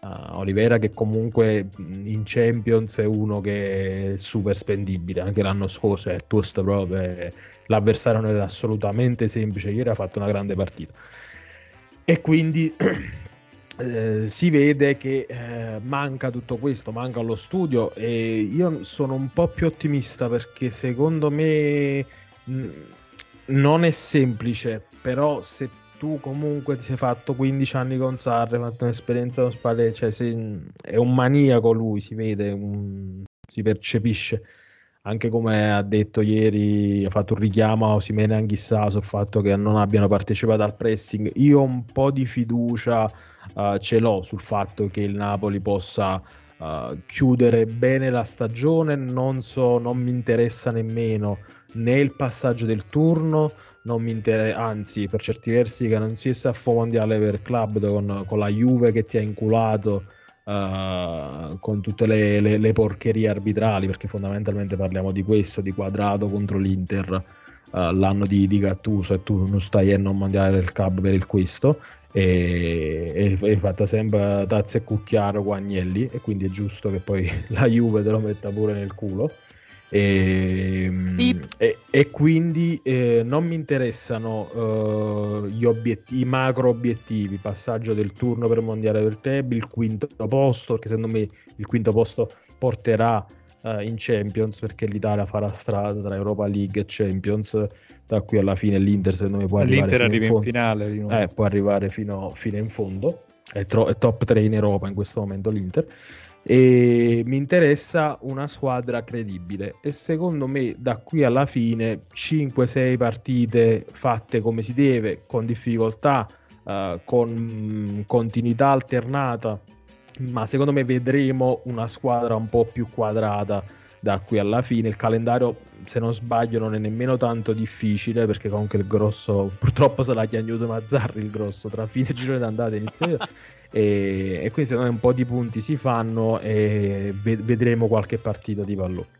Uh, Olivera che comunque in Champions è uno che è super spendibile anche l'anno scorso è tosto proprio l'avversario non era assolutamente semplice ieri ha fatto una grande partita e quindi Eh, si vede che eh, manca tutto questo, manca lo studio e io sono un po' più ottimista perché secondo me mh, non è semplice, però se tu comunque ti sei fatto 15 anni con Sarri, hai fatto un'esperienza con Spalletti, cioè sei, è un maniaco lui, si vede, un, si percepisce. Anche come ha detto ieri, ha fatto un richiamo a Osimene Anghissà sul fatto che non abbiano partecipato al pressing. Io ho un po' di fiducia uh, ce l'ho sul fatto che il Napoli possa uh, chiudere bene la stagione, non so, non mi interessa nemmeno né il passaggio del turno, interessa, anzi per certi versi che non si sia mondiale per club con, con, la Juve che ti ha inculato uh, con tutte le, le, le, porcherie arbitrali, perché fondamentalmente parliamo di questo, di quadrato contro l'Inter uh, l'anno di, di, Gattuso e tu non stai a non mondiale del club per il questo e hai fatta sempre tazza e cucchiaro con Agnelli e quindi è giusto che poi la Juve te lo metta pure nel culo. E, e, e quindi eh, non mi interessano gli obiettivi, i macro obiettivi, passaggio del turno per mondiale del club, il quinto posto, perché secondo me il quinto posto porterà uh, in Champions perché l'Italia farà strada tra Europa League e Champions. Da qui alla fine l'Inter secondo me può arrivare L'Inter arriva in, in finale di eh, può arrivare fino, fino in fondo. È, tro- è top 3 in Europa in questo momento l'Inter. E mi interessa una squadra credibile. E secondo me da qui alla fine 5-6 partite fatte come si deve con difficoltà uh, con continuità alternata ma secondo me vedremo una squadra un po' più quadrata da qui alla fine. Il calendario se non sbaglio non è nemmeno tanto difficile perché comunque il grosso purtroppo sarà chiagnuto Mazzarri il grosso. Tra fine girone d'andata e inizio e, e quindi secondo me un po' di punti si fanno e ved- vedremo qualche partita di pallone.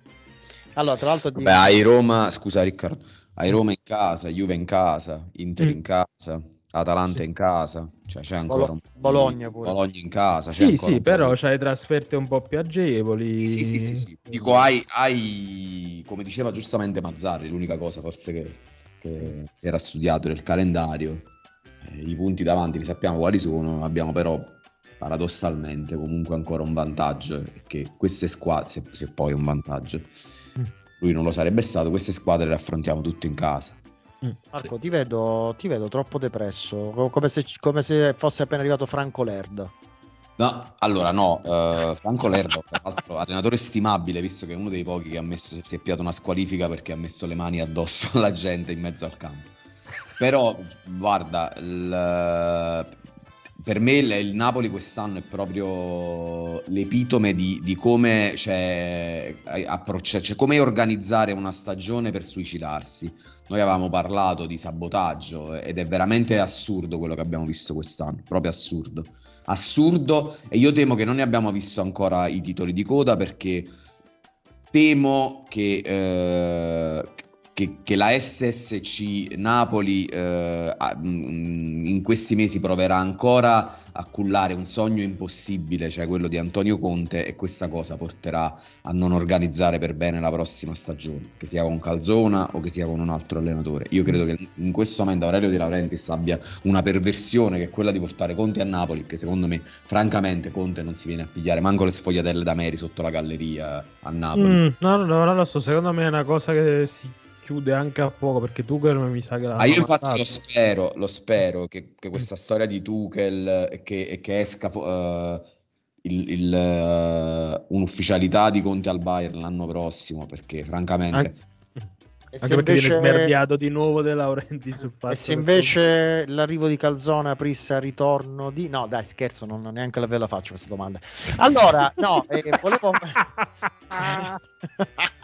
Allora, tra l'altro, ti... Beh, hai Roma, scusa Riccardo, hai Roma in casa, Juve in casa, Inter mm. in casa, Atalanta sì. in casa, cioè c'è ancora Bolo- un... Bologna pure. Bologna in casa. Sì, sì, però c'hai trasferte un po' più agevoli. Sì, sì, sì, sì. Dico, hai, hai, come diceva giustamente Mazzarri, l'unica cosa forse che, che era studiato nel calendario i punti davanti li sappiamo quali sono, abbiamo però paradossalmente comunque ancora un vantaggio, che queste squadre, se, se poi è un vantaggio, mm. lui non lo sarebbe stato, queste squadre le affrontiamo tutte in casa. Mm. Marco, sì. ti, vedo, ti, vedo, troppo depresso, come se, come se, fosse appena arrivato Franco Lerda. No, allora no, uh, Franco Lerda, tra l'altro allenatore stimabile, visto che è uno dei pochi che ha messo, si è piato una squalifica perché ha messo le mani addosso alla gente in mezzo al campo. Però, guarda, il, per me il, il, Napoli quest'anno è proprio l'epitome di, di come c'è, approccia, cioè come organizzare una stagione per suicidarsi. Noi avevamo parlato di sabotaggio ed è veramente assurdo quello che abbiamo visto quest'anno, proprio assurdo. Assurdo e io temo che non ne abbiamo visto ancora i titoli di coda perché temo che, eh, che, che, la SSC Napoli eh, mm, in questi mesi proverà ancora cullare un sogno impossibile, cioè quello di Antonio Conte, e questa cosa porterà a non organizzare per bene la prossima stagione, che sia con Calzona o che sia con un altro allenatore. Io credo che in questo momento Aurelio Di Laurentiis abbia una perversione che è quella di portare Conte a Napoli, che secondo me, francamente, Conte non si viene a pigliare manco le sfogliatelle da Meri sotto la galleria a Napoli. Mm, no, no, no, so, secondo me è una cosa che si chiude anche a poco perché Tuchel mi sa che ah, io infatti lo spero, lo spero che, che questa storia di Tuchel e che, che, esca uh, il, il, uh, un'ufficialità di Conte al Bayern l'anno prossimo perché francamente anche, anche perché invece... viene smerdiato di nuovo De Laurenti sul fatto e se invece che... l'arrivo di Calzona aprisse a ritorno di no dai scherzo non, non neanche ve la faccio questa domanda. Allora no eh, volevo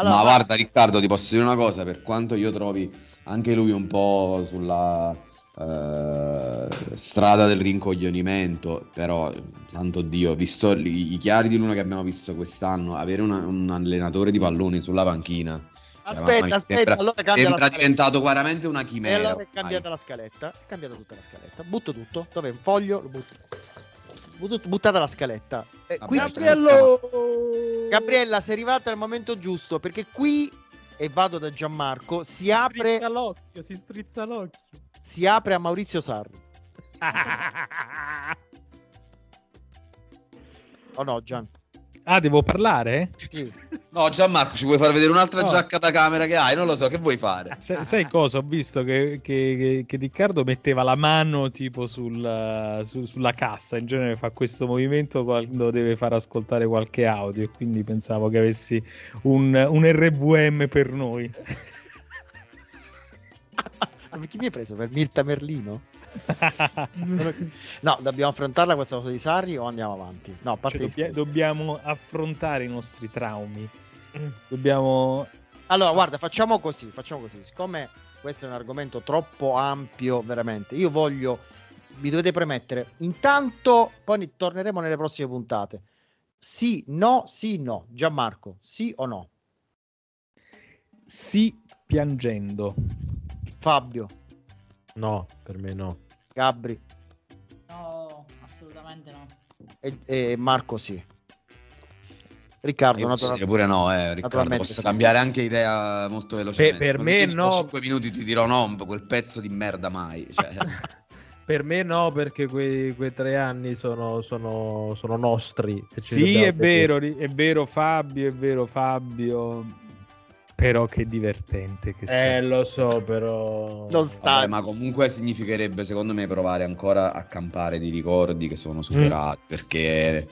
Allora, Ma guarda Riccardo, ti posso dire una cosa, per quanto io trovi anche lui un po' sulla eh, strada del rincoglionimento, però santo Dio, visto i, chiari di luna che abbiamo visto quest'anno, avere una, un allenatore di palloni sulla panchina Aspetta, cioè, aspetta, sembra, allora cambia sembra diventato chiaramente una chimera. E allora è cambiata la scaletta, è cambiata tutta la scaletta. Butto tutto, dove un foglio, lo butto buttata la scaletta. Eh, qui Gabriello! Gabriella, sei arrivata al momento giusto perché qui, e vado da Gianmarco, si, si apre... Strizza l'occhio, si strizza l'occhio. Si apre a Maurizio Sarri. oh no, Gian? Ah, devo parlare? Sì. No, Gianmarco, ci vuoi far vedere un'altra no. giacca da camera che hai? Non lo so, che vuoi fare? S- sai cosa? Ho visto che, che, che, Riccardo metteva la mano tipo sul, su, sulla cassa, in genere fa questo movimento quando deve far ascoltare qualche audio e quindi pensavo che avessi un, un RVM per noi. Ma chi mi hai preso? Per Mirta Merlino? no, dobbiamo affrontarla questa cosa di Sarri o andiamo avanti? No, a parte Cioè, dobbia- dobbiamo affrontare i nostri traumi. Dobbiamo Allora, guarda, facciamo così, facciamo così. Siccome questo è un argomento troppo ampio, veramente, io voglio, vi dovete premettere, intanto, poi ne- torneremo nelle prossime puntate. Sì, no, sì, no. Gianmarco, sì o no? sì piangendo. Fabio, No, per me no. Gabri No, assolutamente no. e, e Marco sì. Riccardo, Io posso natura- dire pure no, eh, Riccardo. naturalmente Posso sì. cambiare anche idea molto velocemente. per Non me no. 5 minuti ti dirò no, quel pezzo di merda mai. Cioè, Per me no, perché quei, quei tre anni sono, sono, sono nostri. Sì, è vero, è vero Fabio, è vero Fabio. Però che divertente che Eh, sei. lo so, però... Non sta. vabbè, ma comunque significherebbe, secondo me, provare ancora a campare di ricordi che sono superati. Perché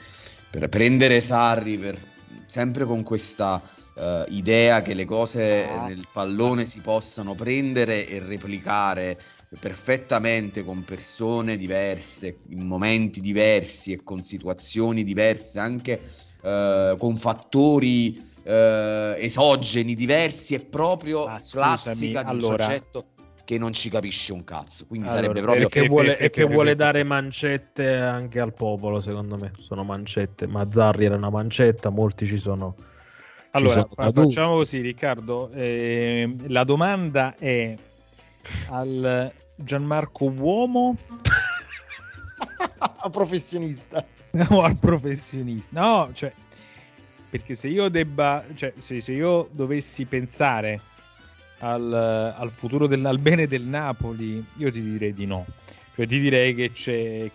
per prendere Sarri, per- sempre con questa eh, idea che le cose Ah. nel pallone si possano prendere e replicare perfettamente con persone diverse, in momenti diversi e con situazioni diverse, anche eh, con fattori eh, esogeni diversi, è proprio scusami, classica di un allora- soggetto che non ci capisce un cazzo. Quindi Allora, sarebbe proprio E che vuole, e che vuole dare mancette anche al popolo, secondo me. Sono mancette. Mazzarri era una mancetta, molti ci sono. ci Allora, sono fa- caduti. facciamo così, Riccardo. ehm, la domanda è al Gianmarco uomo professionista. o al professionista? No, cioè, perché se io debba, cioè, se, se io dovessi pensare al, al futuro del, al bene del Napoli, io ti direi di no. Cioè, ti direi che che,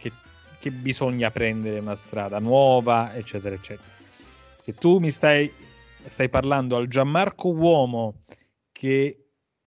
che bisogna prendere una strada nuova, eccetera, eccetera. Se tu mi stai, stai parlando al Gianmarco Uomo che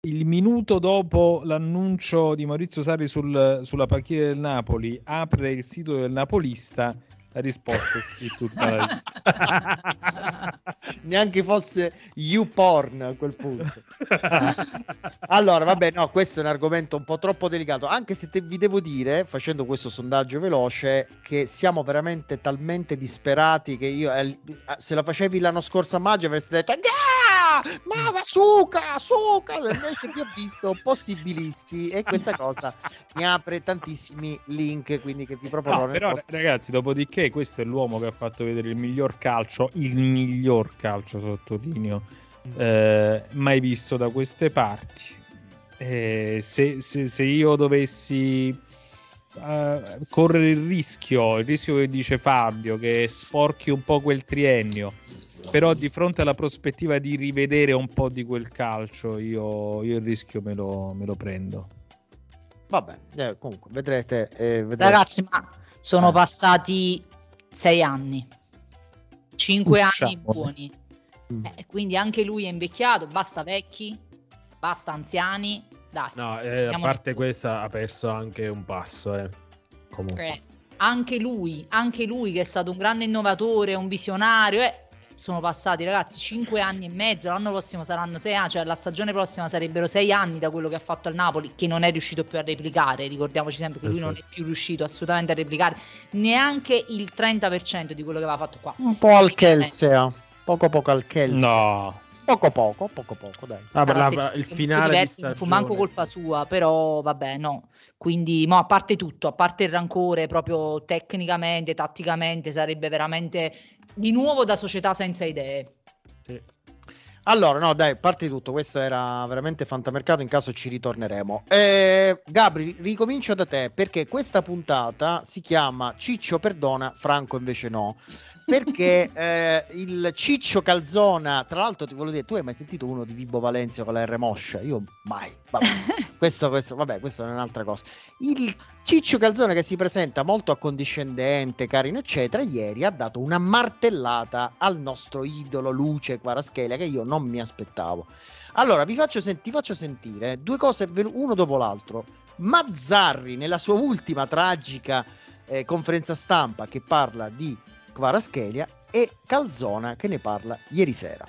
il minuto dopo l'annuncio di Maurizio Sarri sul- sulla panchina del Napoli apre il sito del Napolista, la risposta è sì tutta. Neanche fosse YouPorn a quel punto. allora, vabbè, no, questo è un argomento un po' troppo delicato. Anche se te- vi devo dire, facendo questo sondaggio veloce, che siamo veramente talmente disperati che io, eh, se la facevi l'anno scorso a maggio, avresti detto: "Ah, Ma va suca, suca! Invece vi ho visto possibilisti e questa cosa mi apre tantissimi link. Quindi, che vi proporrò No, però prossimo- ragazzi, dopodiché questo è l'uomo che ha fatto vedere il miglior calcio, il miglior calcio sottolineo, eh, mai visto da queste parti. Eh, se, se- se io dovessi eh, correre il rischio, il rischio che dice Fabio, che sporchi un po' quel triennio, però di fronte alla prospettiva di rivedere un po' di quel calcio, io, io il rischio me lo, me lo prendo. Vabbè, eh, comunque, vedrete. eh, vedrete. Ragazzi, ma sono Eh. passati sei anni, cinque anni Usciamone. buoni. Mm. Eh, quindi anche lui è invecchiato, basta vecchi, basta anziani, dai. No, eh, a parte questa ha perso anche un passo, eh. Comunque. Eh, anche lui, anche lui che è stato un grande innovatore, un visionario, eh, sono passati ragazzi cinque anni e mezzo, l'anno prossimo saranno sei anni, cioè la stagione prossima sarebbero sei anni da quello che ha fatto al Napoli, che non è riuscito più a replicare, ricordiamoci sempre che lui non è più riuscito assolutamente a replicare neanche il 30% di quello che aveva fatto qua. Un po' al Chelsea, poco poco al Chelsea. No, Poco poco, poco poco, dai. Ah, caratteristiche il finale fu manco colpa sì. sua, però vabbè, no. Quindi, mo, a parte tutto, a parte il rancore, proprio tecnicamente, tatticamente, sarebbe veramente di nuovo da società senza idee. Sì. Allora, no, dai, parte tutto, questo era veramente fantamercato, in caso ci ritorneremo. Eh, Gabri, ricomincio da te, perché questa puntata si chiama Ciccio perdona, Franco invece no. Perché eh, il Ciccio Calzona, tra l'altro ti volevo dire, tu hai mai sentito uno di Vibo Valencia con la R moscia? Io mai. Vabbè, questo, questo, vabbè, questa è un'altra cosa. Il Ciccio Calzone che si presenta molto accondiscendente, carino, eccetera, ieri ha dato una martellata al nostro idolo Luce Quaraschelia che io non mi aspettavo. Allora, vi faccio sen- ti faccio sentire due cose ve- uno dopo l'altro. Mazzarri nella sua ultima tragica eh, conferenza stampa che parla di Quaraschelia e Calzona che ne parla ieri sera.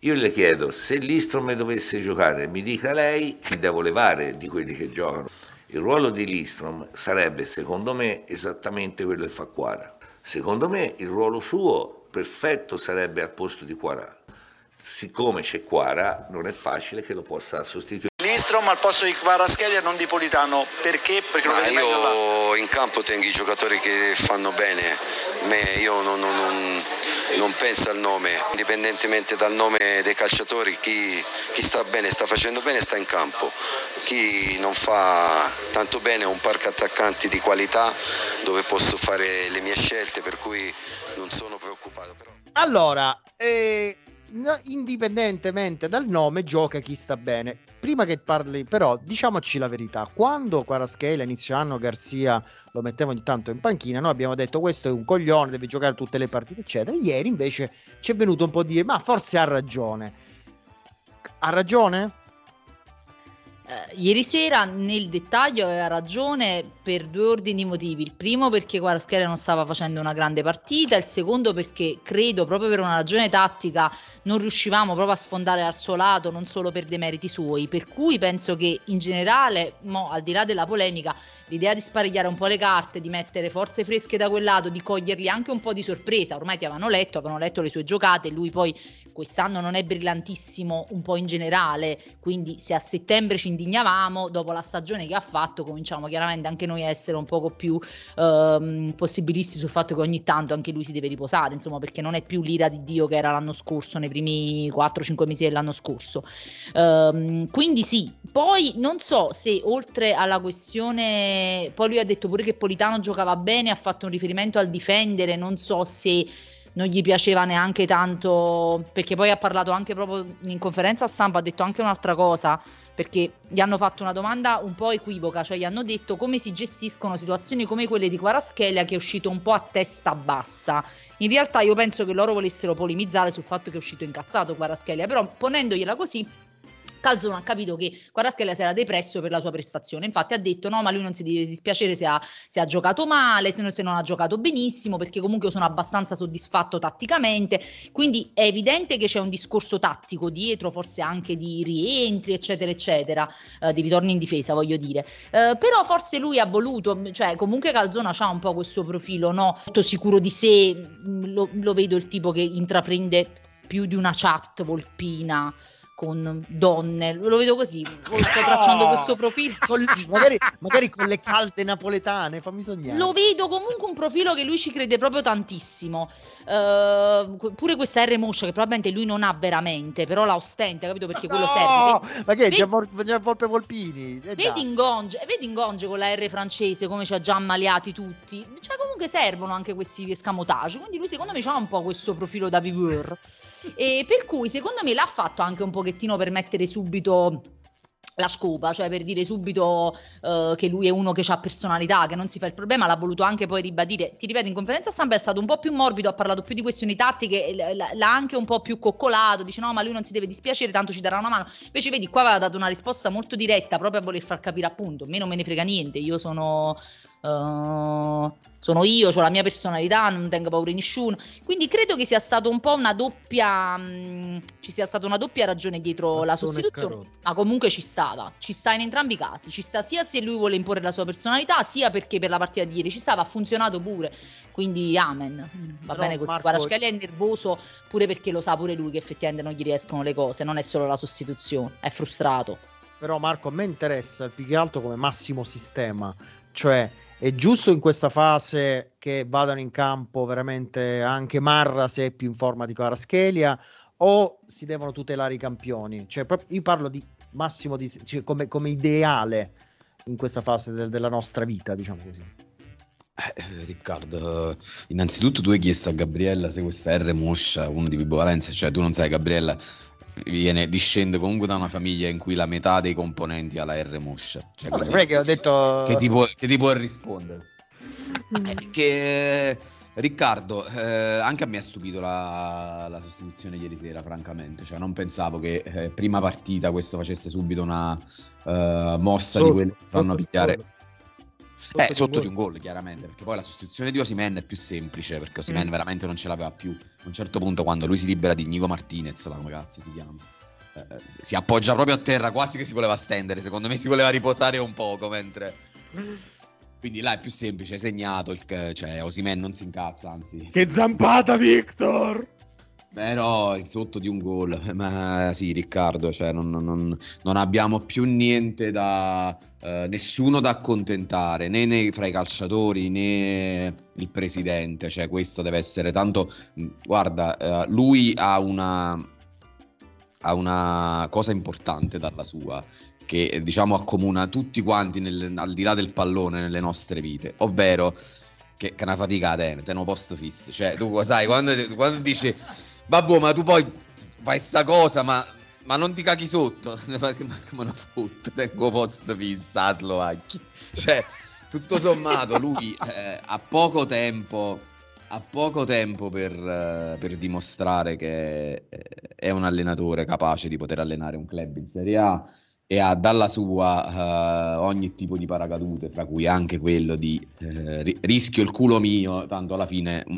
Io le chiedo, se l'Istro mi dovesse giocare, mi dica lei chi devo levare di quelli che giocano. Il ruolo di Listrom sarebbe, secondo me, esattamente quello che fa Quara. Secondo me il ruolo suo perfetto sarebbe al posto di Quara. Siccome c'è Quara, non è facile che lo possa sostituire. Lindstrom al posto di Kvaratskhelia non di Politano. Perché? Perché lo Ma vede io in campo tengo i giocatori che fanno bene, Me, io non, non- non- non penso al nome, indipendentemente dal nome dei calciatori, chi, chi sta bene, sta facendo bene, sta in campo, chi non fa tanto bene ho un parco attaccanti di qualità dove posso fare le mie scelte, per cui non sono preoccupato. Però... Allora, eh, indipendentemente dal nome, gioca chi sta bene. Prima che parli, però, diciamoci la verità: quando Quaraschela inizio anno Garzia lo metteva ogni tanto in panchina, noi abbiamo detto questo è un coglione, deve giocare tutte le partite, eccetera. Ieri invece ci è venuto un po' di ma forse ha ragione. Ha ragione? Eh, ieri sera nel dettaglio aveva ragione per due ordini di motivi. Il primo perché Kvaratskhelia non stava facendo una grande partita, il secondo perché credo proprio per una ragione tattica non riuscivamo proprio a sfondare al suo lato, non solo per dei meriti suoi. Per cui penso che in generale, mo, al di là della polemica, l'idea di sparigliare un po' le carte, di mettere forze fresche da quel lato, di coglierli anche un po' di sorpresa. Ormai ti avevano letto, avevano letto le sue giocate, lui poi quest'anno non è brillantissimo un po' in generale, quindi se a settembre ci indignavamo, dopo la stagione che ha fatto cominciamo chiaramente anche noi a essere un poco più ehm, possibilisti sul fatto che ogni tanto anche lui si deve riposare, insomma, perché non è più l'ira di Dio che era l'anno scorso, nei primi 4-5 mesi dell'anno scorso. Ehm, quindi sì, poi non so se oltre alla questione, poi lui ha detto pure che Politano giocava bene, ha fatto un riferimento al difendere, non so se non gli piaceva neanche tanto, perché poi ha parlato anche proprio in conferenza stampa, ha detto anche un'altra cosa, perché gli hanno fatto una domanda un po' equivoca, cioè gli hanno detto come si gestiscono situazioni come quelle di Quaraschelia che è uscito un po' a testa bassa. In realtà io penso che loro volessero polemizzare sul fatto che è uscito incazzato Quaraschelia, però ponendogliela così Calzone ha capito che Quaraschelia si era depresso per la sua prestazione. Infatti ha detto: no, ma lui non si deve dispiacere se ha, se ha giocato male, se non, se non ha giocato benissimo, perché comunque sono abbastanza soddisfatto tatticamente. Quindi è evidente che c'è un discorso tattico dietro, forse anche di rientri, eccetera, eccetera, eh, di ritorni in difesa, voglio dire. Eh, però forse lui ha voluto, cioè comunque Calzona ha un po' questo profilo, no? Molto sicuro di sé, lo, lo vedo il tipo che intraprende più di una chat volpina con donne, lo vedo così, sto tracciando questo profilo. Con- magari, magari con le calde napoletane, fammi sognare. Lo vedo comunque un profilo che lui ci crede proprio tantissimo. Eh, pure questa R Moscia che probabilmente lui non ha veramente, però la ostenta, capito? Perché quello serve. No, Vedi- ma che è vedi- Volpe Volpini? Eh, Vedi. Ingonge, vedi Ingonge con la R francese come ci ha già ammaliati tutti. Cioè, comunque servono anche questi escamotage. Quindi lui, secondo me, ha un po' questo profilo da viveur. E per cui, secondo me, l'ha fatto anche un pochettino per mettere subito la scopa, cioè per dire subito eh, che lui è uno che ha personalità, che non si fa il problema, l'ha voluto anche poi ribadire. Ti ripeto, in conferenza stampa è stato un po' più morbido, ha parlato più di questioni tattiche, l'ha anche un po' più coccolato, dice no, ma lui non si deve dispiacere, tanto ci darà una mano. Invece vedi, qua aveva dato una risposta molto diretta, proprio a voler far capire appunto, non me ne frega niente, io sono... eh, sono io, ho la mia personalità, non tengo paura di nessuno. Quindi credo che sia stato un po' una doppia. mh, ci sia stata una doppia ragione dietro la Bastone e sostituzione. Ma comunque ci stava. Ci sta in entrambi i casi. Ci sta sia se lui vuole imporre la sua personalità, sia perché per la partita di ieri ci stava, ha funzionato pure. Quindi amen. Mm, Va Però, bene così. Marco- Guarda, Scalia è nervoso pure perché lo sa pure lui che effettivamente non gli riescono le cose. Non è solo la sostituzione, è frustrato. Però Marco, a me interessa più che altro come massimo sistema, cioè è giusto in questa fase che vadano in campo veramente anche Marra se è più in forma di Kvaratskhelia o si devono tutelare i campioni? Cioè, io parlo di massimo di, cioè, come, come ideale in questa fase del- della nostra vita, diciamo così. Eh, Riccardo, eh, innanzitutto tu hai chiesto a Gabriella se questa R moscia uno di Vibo Valenza, cioè tu non sai Gabriella viene, discende comunque da una famiglia in cui la metà dei componenti ha la R moscia. Cioè, Vabbè, quindi- che ho detto... che ti può, che ti può rispondere? Eh, che Riccardo, eh, anche a me ha stupito la, la sostituzione ieri sera, francamente. Cioè, non pensavo che eh, prima partita questo facesse subito una eh, mossa di Sotto- quelle che fanno sotto picchiare. gol. Eh, di sotto un gol, chiaramente, perché poi la sostituzione di Osimen è più semplice, perché Osimen Mm. veramente non ce l'aveva più. A un certo punto, quando lui si libera di Nico Martinez, là, come cazzo si chiama, eh, si appoggia proprio a terra, quasi che si voleva stendere. Secondo me si voleva riposare un poco mentre, Quindi là è più semplice, hai segnato, il, cioè Osimen non si incazza, anzi. Che zampata, Victor! Però sotto di un gol, ma sì Riccardo, cioè non, non- non abbiamo più niente da, eh, nessuno da accontentare, né nei- fra i calciatori né il presidente, cioè questo deve essere tanto, guarda, eh, lui ha una, ha una cosa importante dalla sua, che eh, diciamo accomuna tutti quanti nel- al di là del pallone nelle nostre vite, ovvero che, che una fatica a te, te non posto fisso, cioè tu sai, quando, quando dici, babbo ma tu poi fai sta cosa, ma, ma non ti caghi sotto, ma come una foto, tengo posto fissa a Slovacchia, cioè tutto sommato lui eh, ha poco tempo ha poco tempo per, eh, per dimostrare che eh, è un allenatore capace di poter allenare un club in Serie A e ha dalla sua eh, ogni tipo di paracadute, fra cui anche quello di ri- rischio il culo mio, tanto alla fine mm,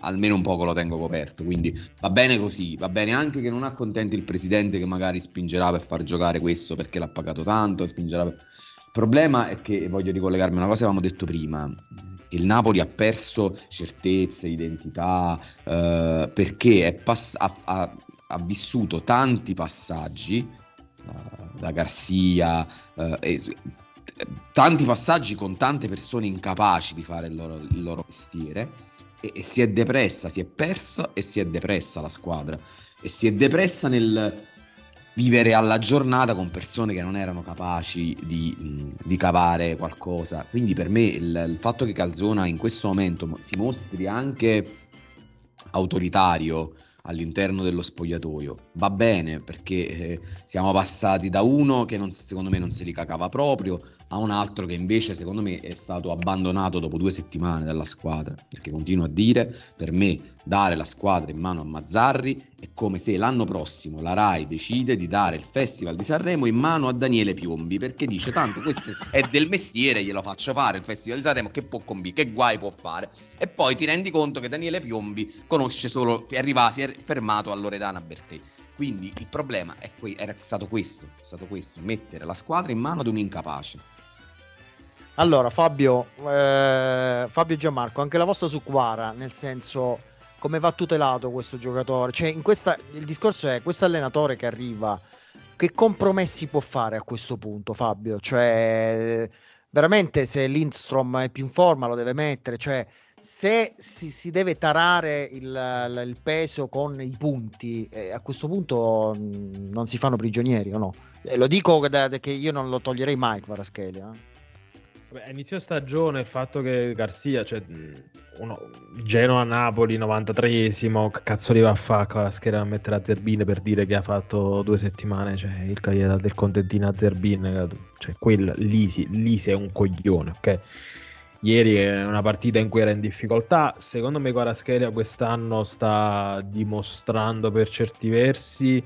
almeno un poco lo tengo coperto, quindi va bene così, va bene anche che non accontenti il presidente che magari spingerà per far giocare questo perché l'ha pagato tanto, spingerà per... Il problema è che, voglio ricollegarmi a una cosa che avevamo detto prima, il Napoli ha perso certezze, identità, eh, perché pass- ha, ha- ha vissuto tanti passaggi, eh, da Garcia, eh, tanti passaggi con tante persone incapaci di fare il loro, il loro mestiere, e, e si è depressa, si è persa e si è depressa la squadra, e si è depressa nel vivere alla giornata con persone che non erano capaci di, di cavare qualcosa. Quindi per me il, il fatto che Calzona in questo momento mo- si mostri anche autoritario all'interno dello spogliatoio va bene perché eh, siamo passati da uno che non- secondo me non se li cacava proprio a un altro che invece secondo me è stato abbandonato dopo due settimane dalla squadra. Perché continuo a dire per me dare la squadra in mano a Mazzarri è come se l'anno prossimo la RAI decide di dare il Festival di Sanremo in mano a Daniele Piombi perché dice tanto questo è del mestiere glielo faccio fare il Festival di Sanremo che può combi che guai può fare. E poi ti rendi conto che Daniele Piombi conosce solo arriva, si è fermato a Loredana Bertè. Quindi il problema è que- era stato questo è stato questo mettere la squadra in mano ad un incapace Allora, Fabio, eh, Fabio Gianmarco, anche la vostra su Quara, nel senso come va tutelato questo giocatore? Cioè, questa, il discorso è questo allenatore che arriva, che compromessi può fare a questo punto, Fabio? Cioè, veramente se Lindstrom è più in forma lo deve mettere, cioè se si, si deve tarare il, il- peso con i punti, eh, a questo punto mh, non si fanno prigionieri o no? E lo dico da- da- che io non lo toglierei mai, Kvaratskhelia. eh. Vabbè, a inizio stagione il fatto che Garzia, cioè uno, Genoa-Napoli 93esimo, che cazzo li va a fare con la scheda a mettere a Zerbin per dire che ha fatto due settimane, cioè il cagliere del contentino a Zerbin, cioè quel lì, si- lì sei un coglione, ok? Ieri è una partita in cui era in difficoltà, secondo me Kvaratskhelia quest'anno sta dimostrando per certi versi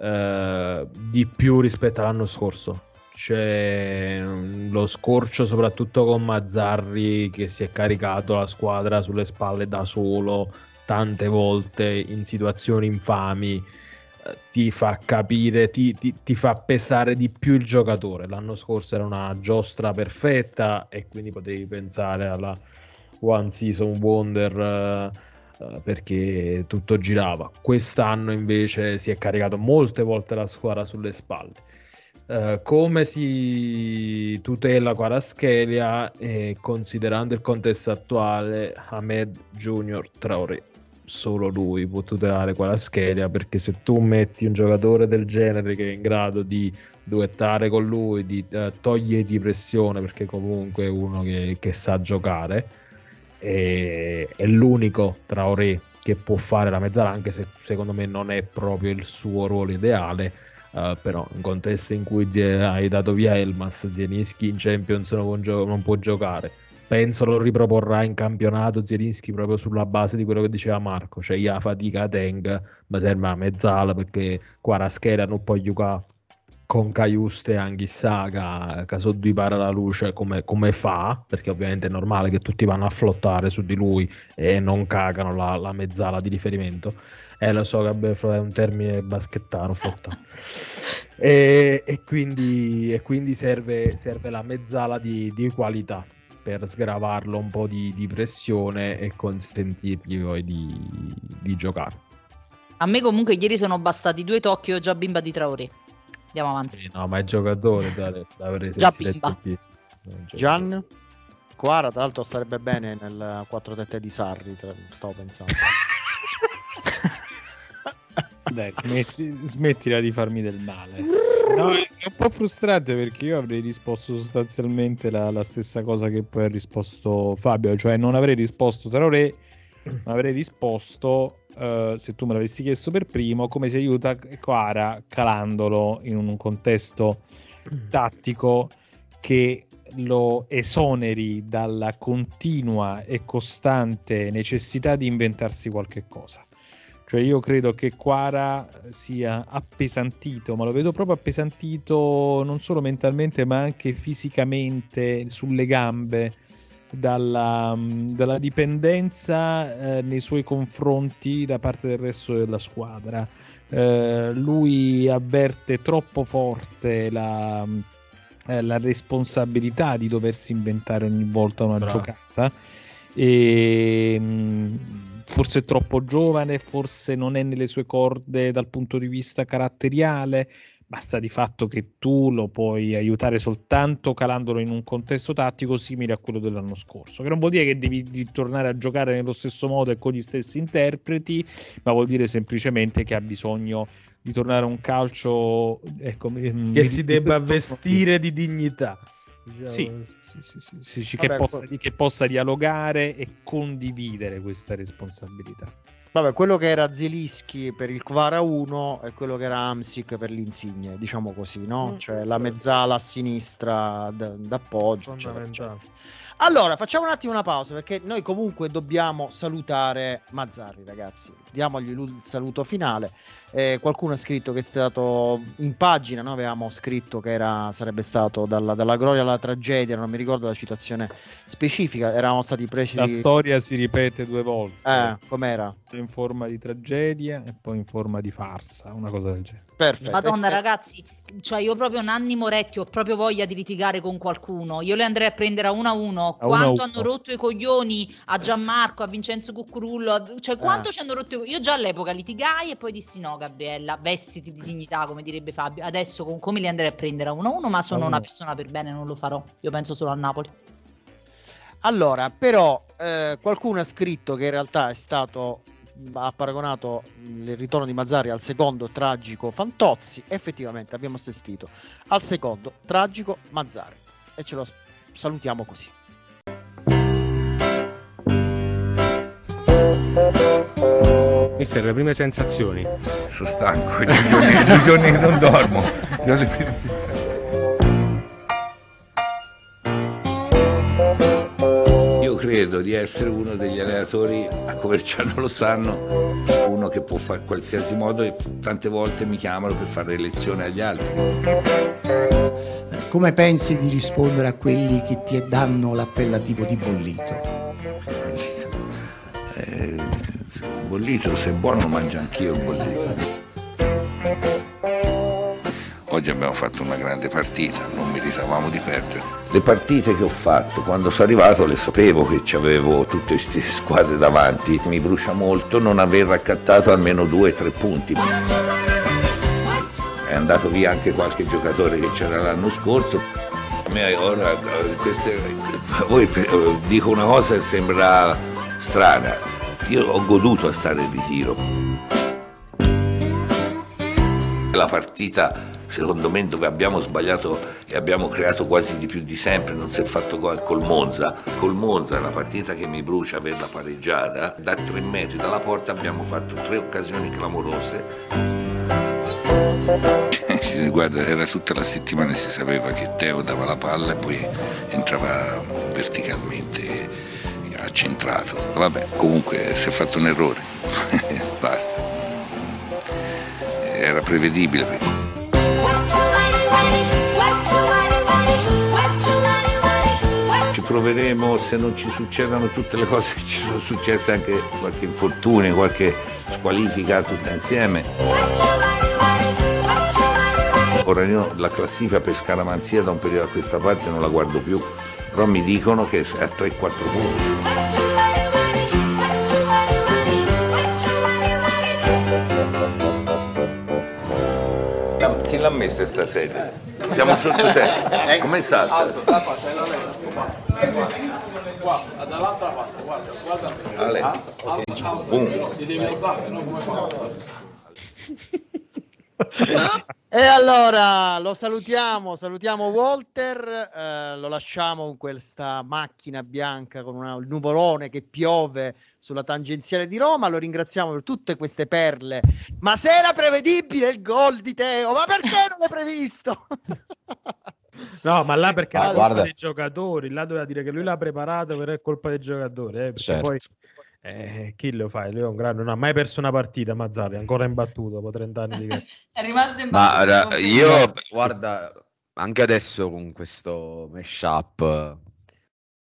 eh, di più rispetto all'anno scorso. C'è mm, lo scorcio soprattutto con Mazzarri che si è caricato la squadra sulle spalle da solo tante volte in situazioni infami eh, ti fa capire, ti, ti- ti fa pesare di più il giocatore. L'anno scorso era una giostra perfetta e quindi potevi pensare alla One Season Wonder eh, perché tutto girava. Quest'anno invece si è caricato molte volte la squadra sulle spalle. Eh, come si tutela Kvaratskhelia e considerando il contesto attuale Ahmed Junior Traoré solo lui può tutelare Kvaratskhelia perché se tu metti un giocatore del genere che è in grado di duettare con lui di eh, togliergli pressione perché comunque è uno che, che sa giocare e è l'unico Traoré che può fare la mezzala anche se secondo me non è proprio il suo ruolo ideale eh, però in contesto in cui hai dato via Elmas Zielinski in Champions non può, gio- non può giocare penso lo riproporrà in campionato Zielinski proprio sulla base di quello che diceva Marco cioè io fatica a Teng mi serve la mezzala perché qua la scheda non può giocare con Caiuste e Anghissà, che so di para la luce come, come, fa, perché ovviamente è normale che tutti vanno a flottare su di lui e non cagano la, la mezzala di riferimento. Eh, lo so che è un termine baschettano, flottare. e, e, quindi, e quindi serve, serve, la mezzala di, di, qualità per sgravarlo un po' di, di pressione e consentirgli poi di, di giocare. A me comunque ieri sono bastati due tocchi, ho già bimba di Traoré. Andiamo avanti. Sì, no, ma è giocatore da, da avere già bimba. Gian? Quara, tra l'altro, starebbe bene nel 4 tette di Sarri, stavo pensando. Dai, smetti, smettila di farmi del male. No, è un po' frustrante perché io avrei risposto sostanzialmente la, la stessa cosa che poi ha risposto Fabio, cioè non avrei risposto Traoré, ma avrei risposto uh, se tu me l'avessi chiesto per primo, come si aiuta Quara calandolo in un contesto tattico che lo esoneri dalla continua e costante necessità di inventarsi qualche cosa. Cioè io credo che Quara sia appesantito, ma lo vedo proprio appesantito non solo mentalmente ma anche fisicamente sulle gambe dalla, dalla dipendenza eh, nei suoi confronti da parte del resto della squadra. Eh, lui avverte troppo forte la, eh, la, responsabilità di doversi inventare ogni volta una Bravo. giocata e mm, forse è troppo giovane, forse non è nelle sue corde dal punto di vista caratteriale, basta di fatto che tu lo puoi aiutare soltanto calandolo in un contesto tattico simile a quello dell'anno scorso, che non vuol dire che devi tornare a giocare nello stesso modo e con gli stessi interpreti, ma vuol dire semplicemente che ha bisogno di tornare a un calcio ecco, che si debba vestire di dignità. Diciamo, sì, sì, sì, sì, sì Vabbè, che, possa, che possa dialogare e condividere questa responsabilità. Vabbè, quello che era Zielinski per il Kvara 1 e quello che era Amsic per l'Insigne, diciamo così, no? Mm, cioè certo. la mezzala a sinistra d- d'appoggio. Eccetera, eccetera. Allora, facciamo un attimo una pausa perché noi comunque dobbiamo salutare Mazzarri, ragazzi. Diamogli il saluto finale. Eh, qualcuno ha scritto che è stato in pagina, noi avevamo scritto che era, sarebbe stato dalla, dalla, gloria alla tragedia, non mi ricordo la citazione specifica, eravamo stati presi... La storia si ripete due volte. Eh, com'era? In forma di tragedia e poi in forma di farsa, una cosa del genere. Perfetto. Madonna ragazzi, cioè io proprio Nanni Moretti ho proprio voglia di litigare con qualcuno. Io le andrei a prendere a uno a uno. A quanto hanno rotto i coglioni a Gianmarco, a Vincenzo Cuccurullo, cioè quanto eh. ci hanno rotto i coglioni. Io già all'epoca litigai e poi dissi no, Gabriella, vestiti di dignità, come direbbe Fabio. Adesso con, come li andrei a prendere a uno a uno, ma sono una persona per bene, non lo farò. Io penso solo a Napoli. Allora, però eh, qualcuno ha scritto che in realtà è stato ha paragonato il ritorno di Mazzari al secondo tragico Fantozzi. Effettivamente abbiamo assistito al secondo tragico Mazzari e ce lo salutiamo così. Mister, le prime sensazioni? Sono stanco, due giorni, due giorni che non dormo. Le prime sensazioni. credo di essere uno degli allenatori, a Coverciano lo sanno, uno che può fare qualsiasi modo e tante volte mi chiamano per fare lezioni agli altri. Come pensi di rispondere a quelli che ti danno l'appellativo di bollito? Eh, bollito, se è buono mangio anch'io il bollito. Oggi abbiamo fatto una grande partita, non meritavamo di perdere. Le partite che ho fatto quando sono arrivato le sapevo che avevo tutte queste squadre davanti. Mi brucia molto non aver raccattato almeno due o tre punti. È andato via anche qualche giocatore che c'era l'anno scorso. A me ora queste, voi dico una cosa che sembra strana. Io ho goduto a stare in ritiro. La partita secondo me dove abbiamo sbagliato e abbiamo creato quasi di più di sempre, non si è fatto gol col Monza. Col Monza, la partita che mi brucia averla pareggiata, da tre metri dalla porta abbiamo fatto tre occasioni clamorose. Guarda, era tutta la settimana e si sapeva che Teo dava la palla e poi entrava verticalmente centrato. Vabbè, comunque si è fatto un errore. Basta. Era prevedibile. proveremo se non ci succedono tutte le cose che ci sono successe, anche qualche infortunio, qualche squalifica tutte insieme. Ora io la classifica per scaramanzia da un periodo a questa parte non la guardo più, però mi dicono che è a 3-4 punti. Chi l'ha messa sta sedia? Siamo sotto te. Come sta? Dall'altra parte, guarda, guarda. Ale. Boom. Ti devi alzare, se no come fa? E allora lo salutiamo, salutiamo Walter, eh, lo lasciamo con questa macchina bianca con una- un nuvolone che piove sulla tangenziale di Roma, lo ringraziamo per tutte queste perle. Ma se era prevedibile il gol di Teo, ma perché non l'hai previsto? No, ma là perché Ma era colpa guarda- dei giocatori, là doveva dire che lui l'ha preparato, però è colpa dei giocatori, eh, perché Certo. poi eh, chi lo fa? Lui è un grande, non ha mai perso una partita, Mazzarri, ancora imbattuto dopo 30 anni di. È rimasto in Ma io, guarda, anche adesso con questo mashup,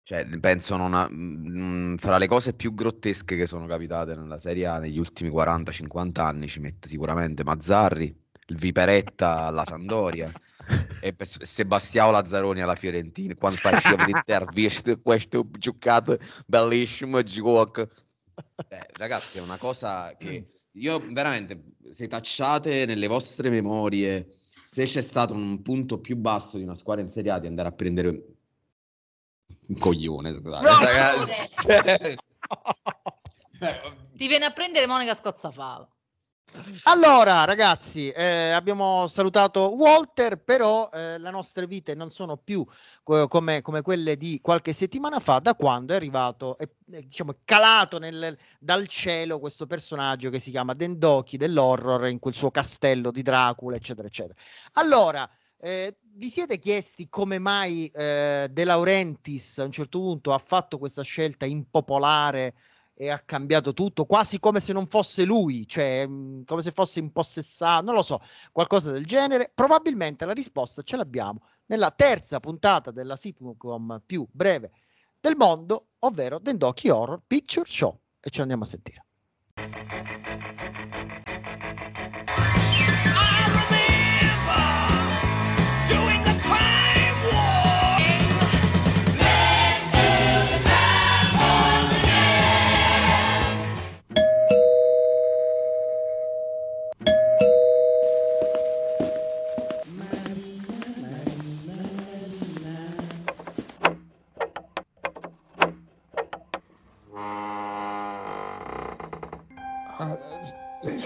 cioè, penso non ha- mm, fra le cose più grottesche che sono capitate nella Serie A negli ultimi 40-50 anni ci mette sicuramente Mazzarri, il Viperetta alla Sampdoria e Sebastiano Lazzaroni alla Fiorentina. Quando faceva l'intervista questo giocato bellissimo gioco Eh, ragazzi è una cosa che io veramente se tacciate nelle vostre memorie se c'è stato un punto più basso di una squadra in Serie A di andare a prendere un coglione scusate ragazzi. Cioè, Ti viene a prendere Monica Scozzafava. Allora, ragazzi, eh, abbiamo salutato Walter, però eh, le nostre vite non sono più co- come, come quelle di qualche settimana fa, da quando è arrivato, è, è, diciamo, calato nel- dal cielo questo personaggio che si chiama Dendoki dell'horror in quel suo castello di Dracula, eccetera, eccetera. Allora, eh, vi siete chiesti come mai eh, De Laurentiis a un certo punto ha fatto questa scelta impopolare? e ha cambiato tutto, quasi come se non fosse lui, cioè mh, come se fosse impossessato, non lo so, qualcosa del genere. Probabilmente la risposta ce l'abbiamo nella terza puntata della sitcom più breve del mondo, ovvero Dendoki Horror Picture Show. E ce l'andiamo a sentire.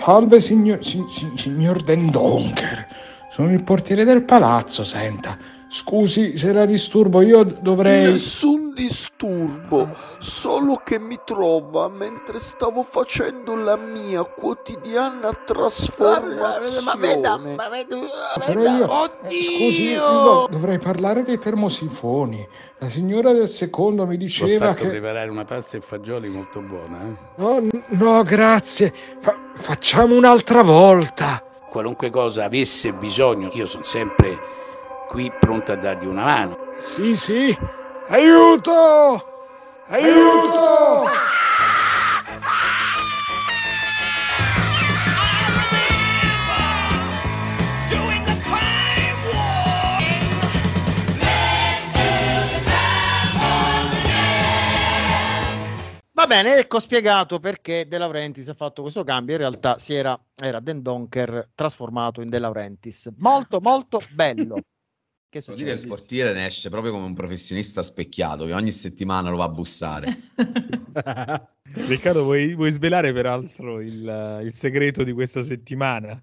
Salve signor, si- si- signor Den Donker, sono il portiere del palazzo, senta. Scusi se la disturbo, io dovrei... Nessun disturbo, solo che mi trova mentre stavo facendo la mia quotidiana trasformazione. Però io, eh, scusi, io dovrei parlare dei termosifoni. La signora del secondo mi Ti ho diceva fatto che... preparare una pasta e fagioli molto buona. eh. No, no, grazie. Fa- facciamo un'altra volta. Qualunque cosa avesse bisogno, io sono sempre qui pronto a dargli una mano. Sì, sì. Aiuto! Aiuto! Va bene, ecco spiegato perché De Laurentiis ha fatto questo cambio. In realtà si era, era Den Donker trasformato in De Laurentiis. Molto, molto bello. Che è che il successo? portiere ne esce proprio come un professionista specchiato che ogni settimana lo va a bussare. Riccardo, vuoi, vuoi svelare peraltro il, il segreto di questa settimana?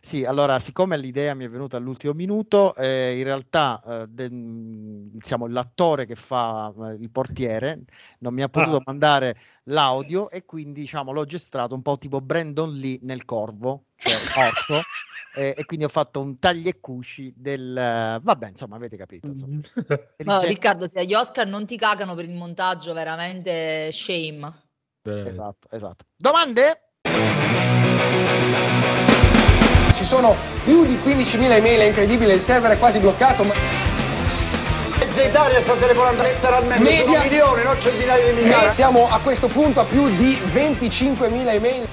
Sì, allora, siccome l'idea mi è venuta all'ultimo minuto, eh, in realtà eh, de- diciamo, l'attore che fa eh, il portiere non mi ha potuto Ah. mandare l'audio e quindi diciamo, l'ho gestrato un po' tipo Brandon Lee nel Corvo, cioè morto, eh, e quindi ho fatto un tagli e cuci del... eh, vabbè, insomma, avete capito. insomma. Ma Dirige- Riccardo, se agli Oscar non ti cagano per il montaggio, veramente shame. Esatto, esatto. Domande? Ci sono più di 15.000 email, è incredibile, il server è quasi bloccato. Ma... Mezza Italia sta telefonando letteralmente, Media- sono milioni, non centinaia di migliaia. Siamo a questo punto a più di 25.000 email.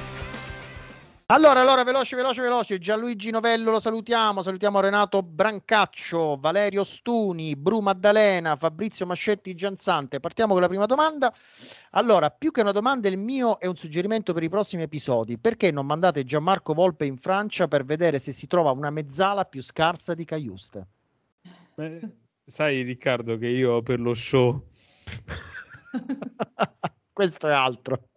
Allora, allora, veloce, veloce, veloce. Gianluigi Novello lo salutiamo. Salutiamo Renato Brancaccio, Valerio Stuni, Bru Maddalena, Fabrizio Mascetti Gianzante. Partiamo con la prima domanda. Allora, più che una domanda, il mio è un suggerimento per i prossimi episodi. Perché non mandate Gianmarco Volpe in Francia per vedere se si trova una mezzala più scarsa di Caiuste? Beh, sai Riccardo che io per lo show Questo è altro.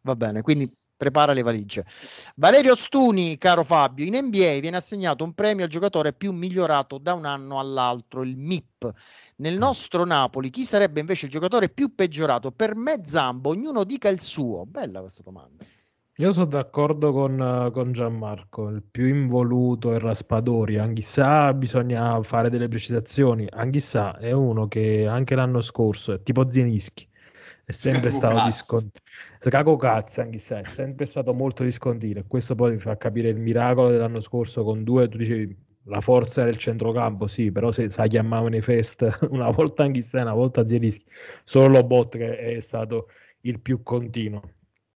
Va bene, quindi prepara le valigie. Valerio Stuni, caro Fabio, in NBA viene assegnato un premio al giocatore più migliorato da un anno all'altro, il MIP. Nel nostro Napoli, chi sarebbe invece il giocatore più peggiorato? Per me Zambo, ognuno dica il suo. Bella questa domanda. Io sono d'accordo con, con Gianmarco, il più involuto è Raspadori, Anghissà bisogna fare delle precisazioni, Anghissà è uno che anche l'anno scorso, è tipo Zienischi, è sempre stato Cacocazzo. discontinuo, Caco cazzo Anghissà, è sempre stato molto discontinuo, e questo poi mi fa capire il miracolo dell'anno scorso con due, tu dicevi la forza del centrocampo, sì, però se sa chiamavano i fest una volta Anghissà e una volta Zienischi, solo Lobot che è stato il più continuo.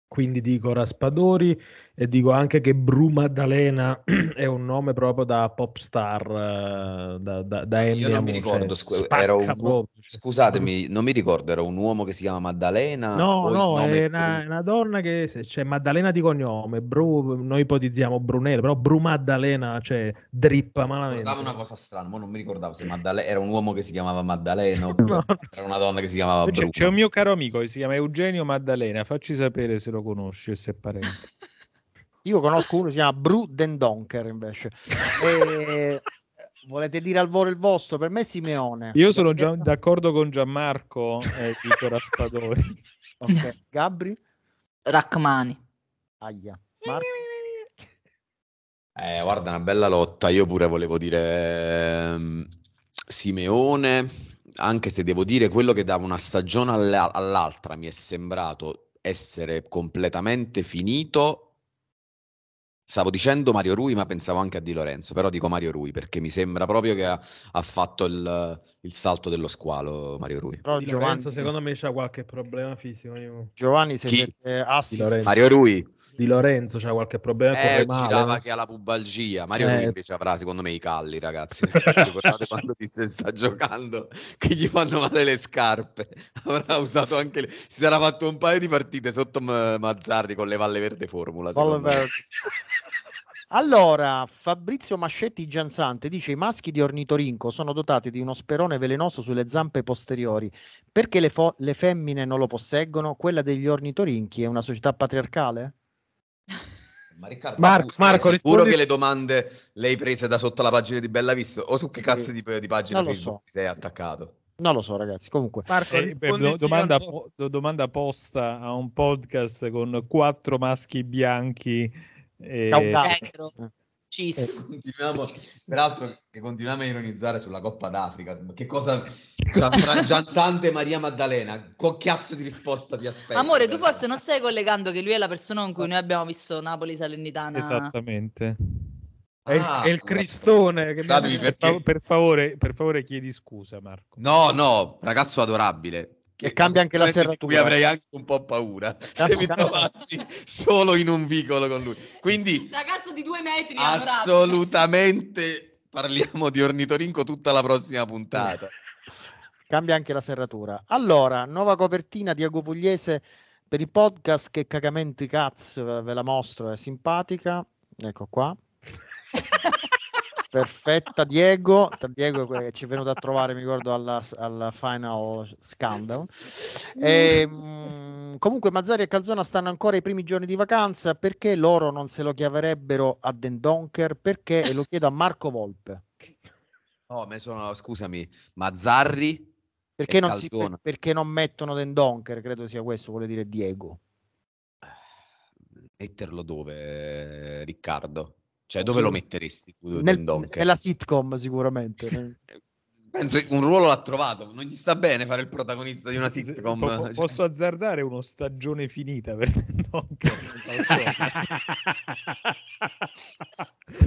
Quindi dico Raspadori e dico anche che Bru Maddalena è un nome proprio da pop star, eh, da, da, da Io non mi Eminem, ricordo, cioè, scu- spacca era un- proprio, cioè. scusatemi, non mi ricordo, era un uomo che si chiama Maddalena? No, no, è una, una donna che c'è Maddalena di cognome, Bru, noi ipotizziamo Brunello, però Bru Maddalena, cioè drippa malamente. Ricordavo una cosa strana, ma non mi ricordavo se Maddalena era un uomo che si chiamava Maddalena oppure era una donna che si chiamava C'è, Bruno. c'è un mio caro amico che si chiama Eugenio Maddalena, facci sapere se lo conosci e se è parente. Io conosco uno che si chiama Bru Dendonker invece. E... Volete dire al volo il vostro? Per me Simeone. Io sono già d'accordo con Gianmarco e dico Raspadori. Ok, Gabri? Rachmani. Aia. Marco? Eh, guarda, una bella lotta. Io pure volevo dire ehm, Simeone, anche se devo dire quello che da una stagione alla- all'altra mi è sembrato essere completamente finito. Stavo dicendo Mario Rui, ma pensavo anche a Di Lorenzo, però dico Mario Rui perché mi sembra proprio che ha, ha fatto il, il salto dello squalo Mario Rui. Però Di Giovanni, Lorenzo secondo me c'ha qualche problema fisico. io- Giovanni se Chi? siete assist. Mario Rui. Di Lorenzo c'ha qualche problema, Eh, girava che ha la pubalgia. Mario Eh. Invece avrà, secondo me, i calli, ragazzi. Ricordate quando disse sta giocando che gli fanno male le scarpe? Avrà usato anche le... Si sarà fatto un paio di partite sotto M- Mazzarri con le Valle Verde Formula. Allora, Fabrizio Mascetti Gianzante dice i maschi di ornitorinco sono dotati di uno sperone velenoso sulle zampe posteriori. Perché le, fo- le femmine non lo posseggono? Quella degli ornitorinchi è una società patriarcale? Ma Riccardo, Marco- Marco, sicuro rispondi- che le domande le hai prese da sotto la pagina di Bella Vista? O su che cazzo di, di pagina Non lo Facebook so. ti sei attaccato? Non lo so, ragazzi. Comunque, Marco, Eh, beh, domanda, po- do- domanda posta a un podcast con quattro maschi bianchi. e- Caudati. Cis. Continuiamo, peraltro che continuiamo a ironizzare sulla Coppa d'Africa. Che cosa Gianfran- Gianzante e Maria Maddalena? Che cazzo di risposta ti aspetti? Amore, tu forse non stai collegando che lui è la persona con cui noi abbiamo visto Napoli Salernitana. Esattamente. È il, Ah, è il Cristone che perché- per favore, per favore, chiedi scusa, Marco. No, no, ragazzo adorabile. E cambia anche la Di serratura. cui avrei anche un po' paura se mi trovassi solo in un vicolo con lui. Quindi Ragazzo di due metri, assolutamente parliamo di ornitorinco tutta la prossima puntata. Cambia anche la serratura. Allora, nuova copertina Diego Pugliese per il podcast che cagamenti cazzo ve ve la mostro, è simpatica. Ecco qua. Perfetta Diego, Diego che ci è venuto a trovare, mi ricordo, alla, alla Final Scandal. E, mm, comunque Mazzari e Calzona stanno ancora ai primi giorni di vacanza, perché loro non se lo chiaverebbero a Den Donker? Perché, e lo chiedo a Marco Volpe, No, me sono, scusami, Mazzarri perché e non, si, perché non mettono Den Donker? Credo sia questo, vuole dire Diego. Metterlo dove, Riccardo? Cioè, dove lo metteresti tu, Nel- nella sitcom sicuramente. Penso un ruolo l'ha trovato, non gli sta bene fare il protagonista di una sitcom. po- po- cioè. posso azzardare uno stagione finita per Donker.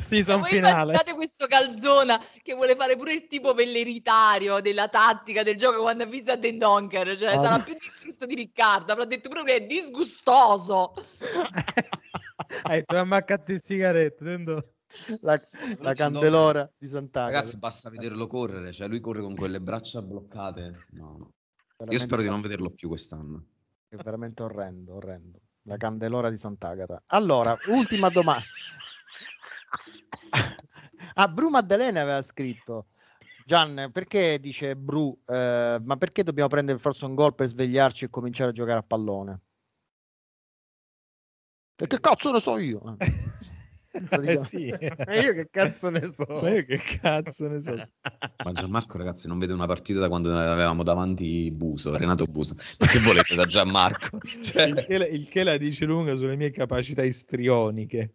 Season finale. immaginate questo Calzona che vuole fare pure il tipo velleritario della tattica del gioco quando ha visto a Den Donker, cioè Ah. sarà più distrutto di Riccardo, avrà detto proprio che è disgustoso. Hai detto, "Mamma, accatti il sigaretto. tendo- La, la candelora di Sant'Agata. Ragazzi, basta vederlo correre, cioè lui corre con quelle braccia bloccate. No, no. Io spero di non vederlo più quest'anno. È veramente orrendo, orrendo. La candelora di Sant'Agata. Allora, ultima domanda. ah, Bru Maddalena aveva scritto. Gian, perché dice Bru, eh, ma perché dobbiamo prendere forse un gol per svegliarci e cominciare a giocare a pallone? E che cazzo ne so io? Eh sì, e io che cazzo ne so? Ma io che cazzo ne so? Ma Gianmarco, ragazzi, non vede una partita da quando avevamo davanti Buso, Renato Buso. Ma che volete da Gianmarco? Cioè, Il che, la- il che la dice lunga sulle mie capacità istrioniche.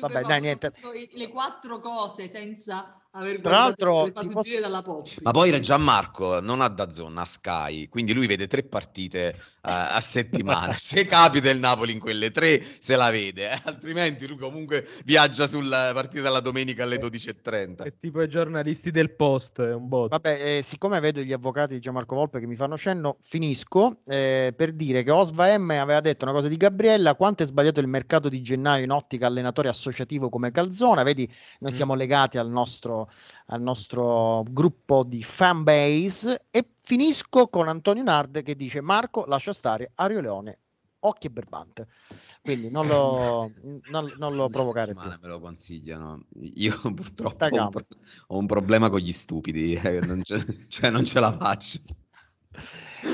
Vabbè, dai, niente. Le quattro cose senza aver Tra l'altro, le posso- dalla. Ma poi Gianmarco non ha da zona, Sky, quindi lui vede tre partite eh, a settimana. Se capita il Napoli in quelle tre, se la vede, eh, altrimenti lui comunque viaggia sulla partita della domenica alle 12.30. È tipo i giornalisti del post, è un bot. Vabbè, eh, siccome vedo gli avvocati di Gianmarco Volpe che mi fanno cenno, finisco eh, per dire che Osva M aveva detto una cosa di Gabriella, quanto è sbagliato il mercato di gennaio in ottica allenatore associativo come Calzona, vedi, noi Mm. siamo legati al nostro, al nostro gruppo di fan base e finisco con Antonio Nard che dice Marco lascia stare Ario Leone, occhio e berbante, quindi non lo, non, non lo provocare più. me lo consigliano. Io purtroppo ho un, pro- ho un problema con gli stupidi, eh, non ce, cioè non ce la faccio.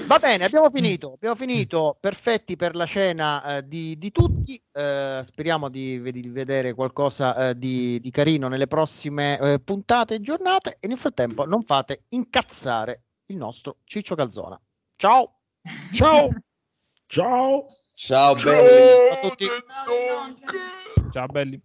Va bene, abbiamo finito. Abbiamo finito perfetti per la cena eh, di, di tutti. Eh, speriamo di, di vedere qualcosa eh, di, di carino nelle prossime eh, puntate e giornate. E nel frattempo, non fate incazzare il nostro Ciccio Calzona. Ciao. Ciao. Ciao. Ciao, belli. A tutti. Ciao belli.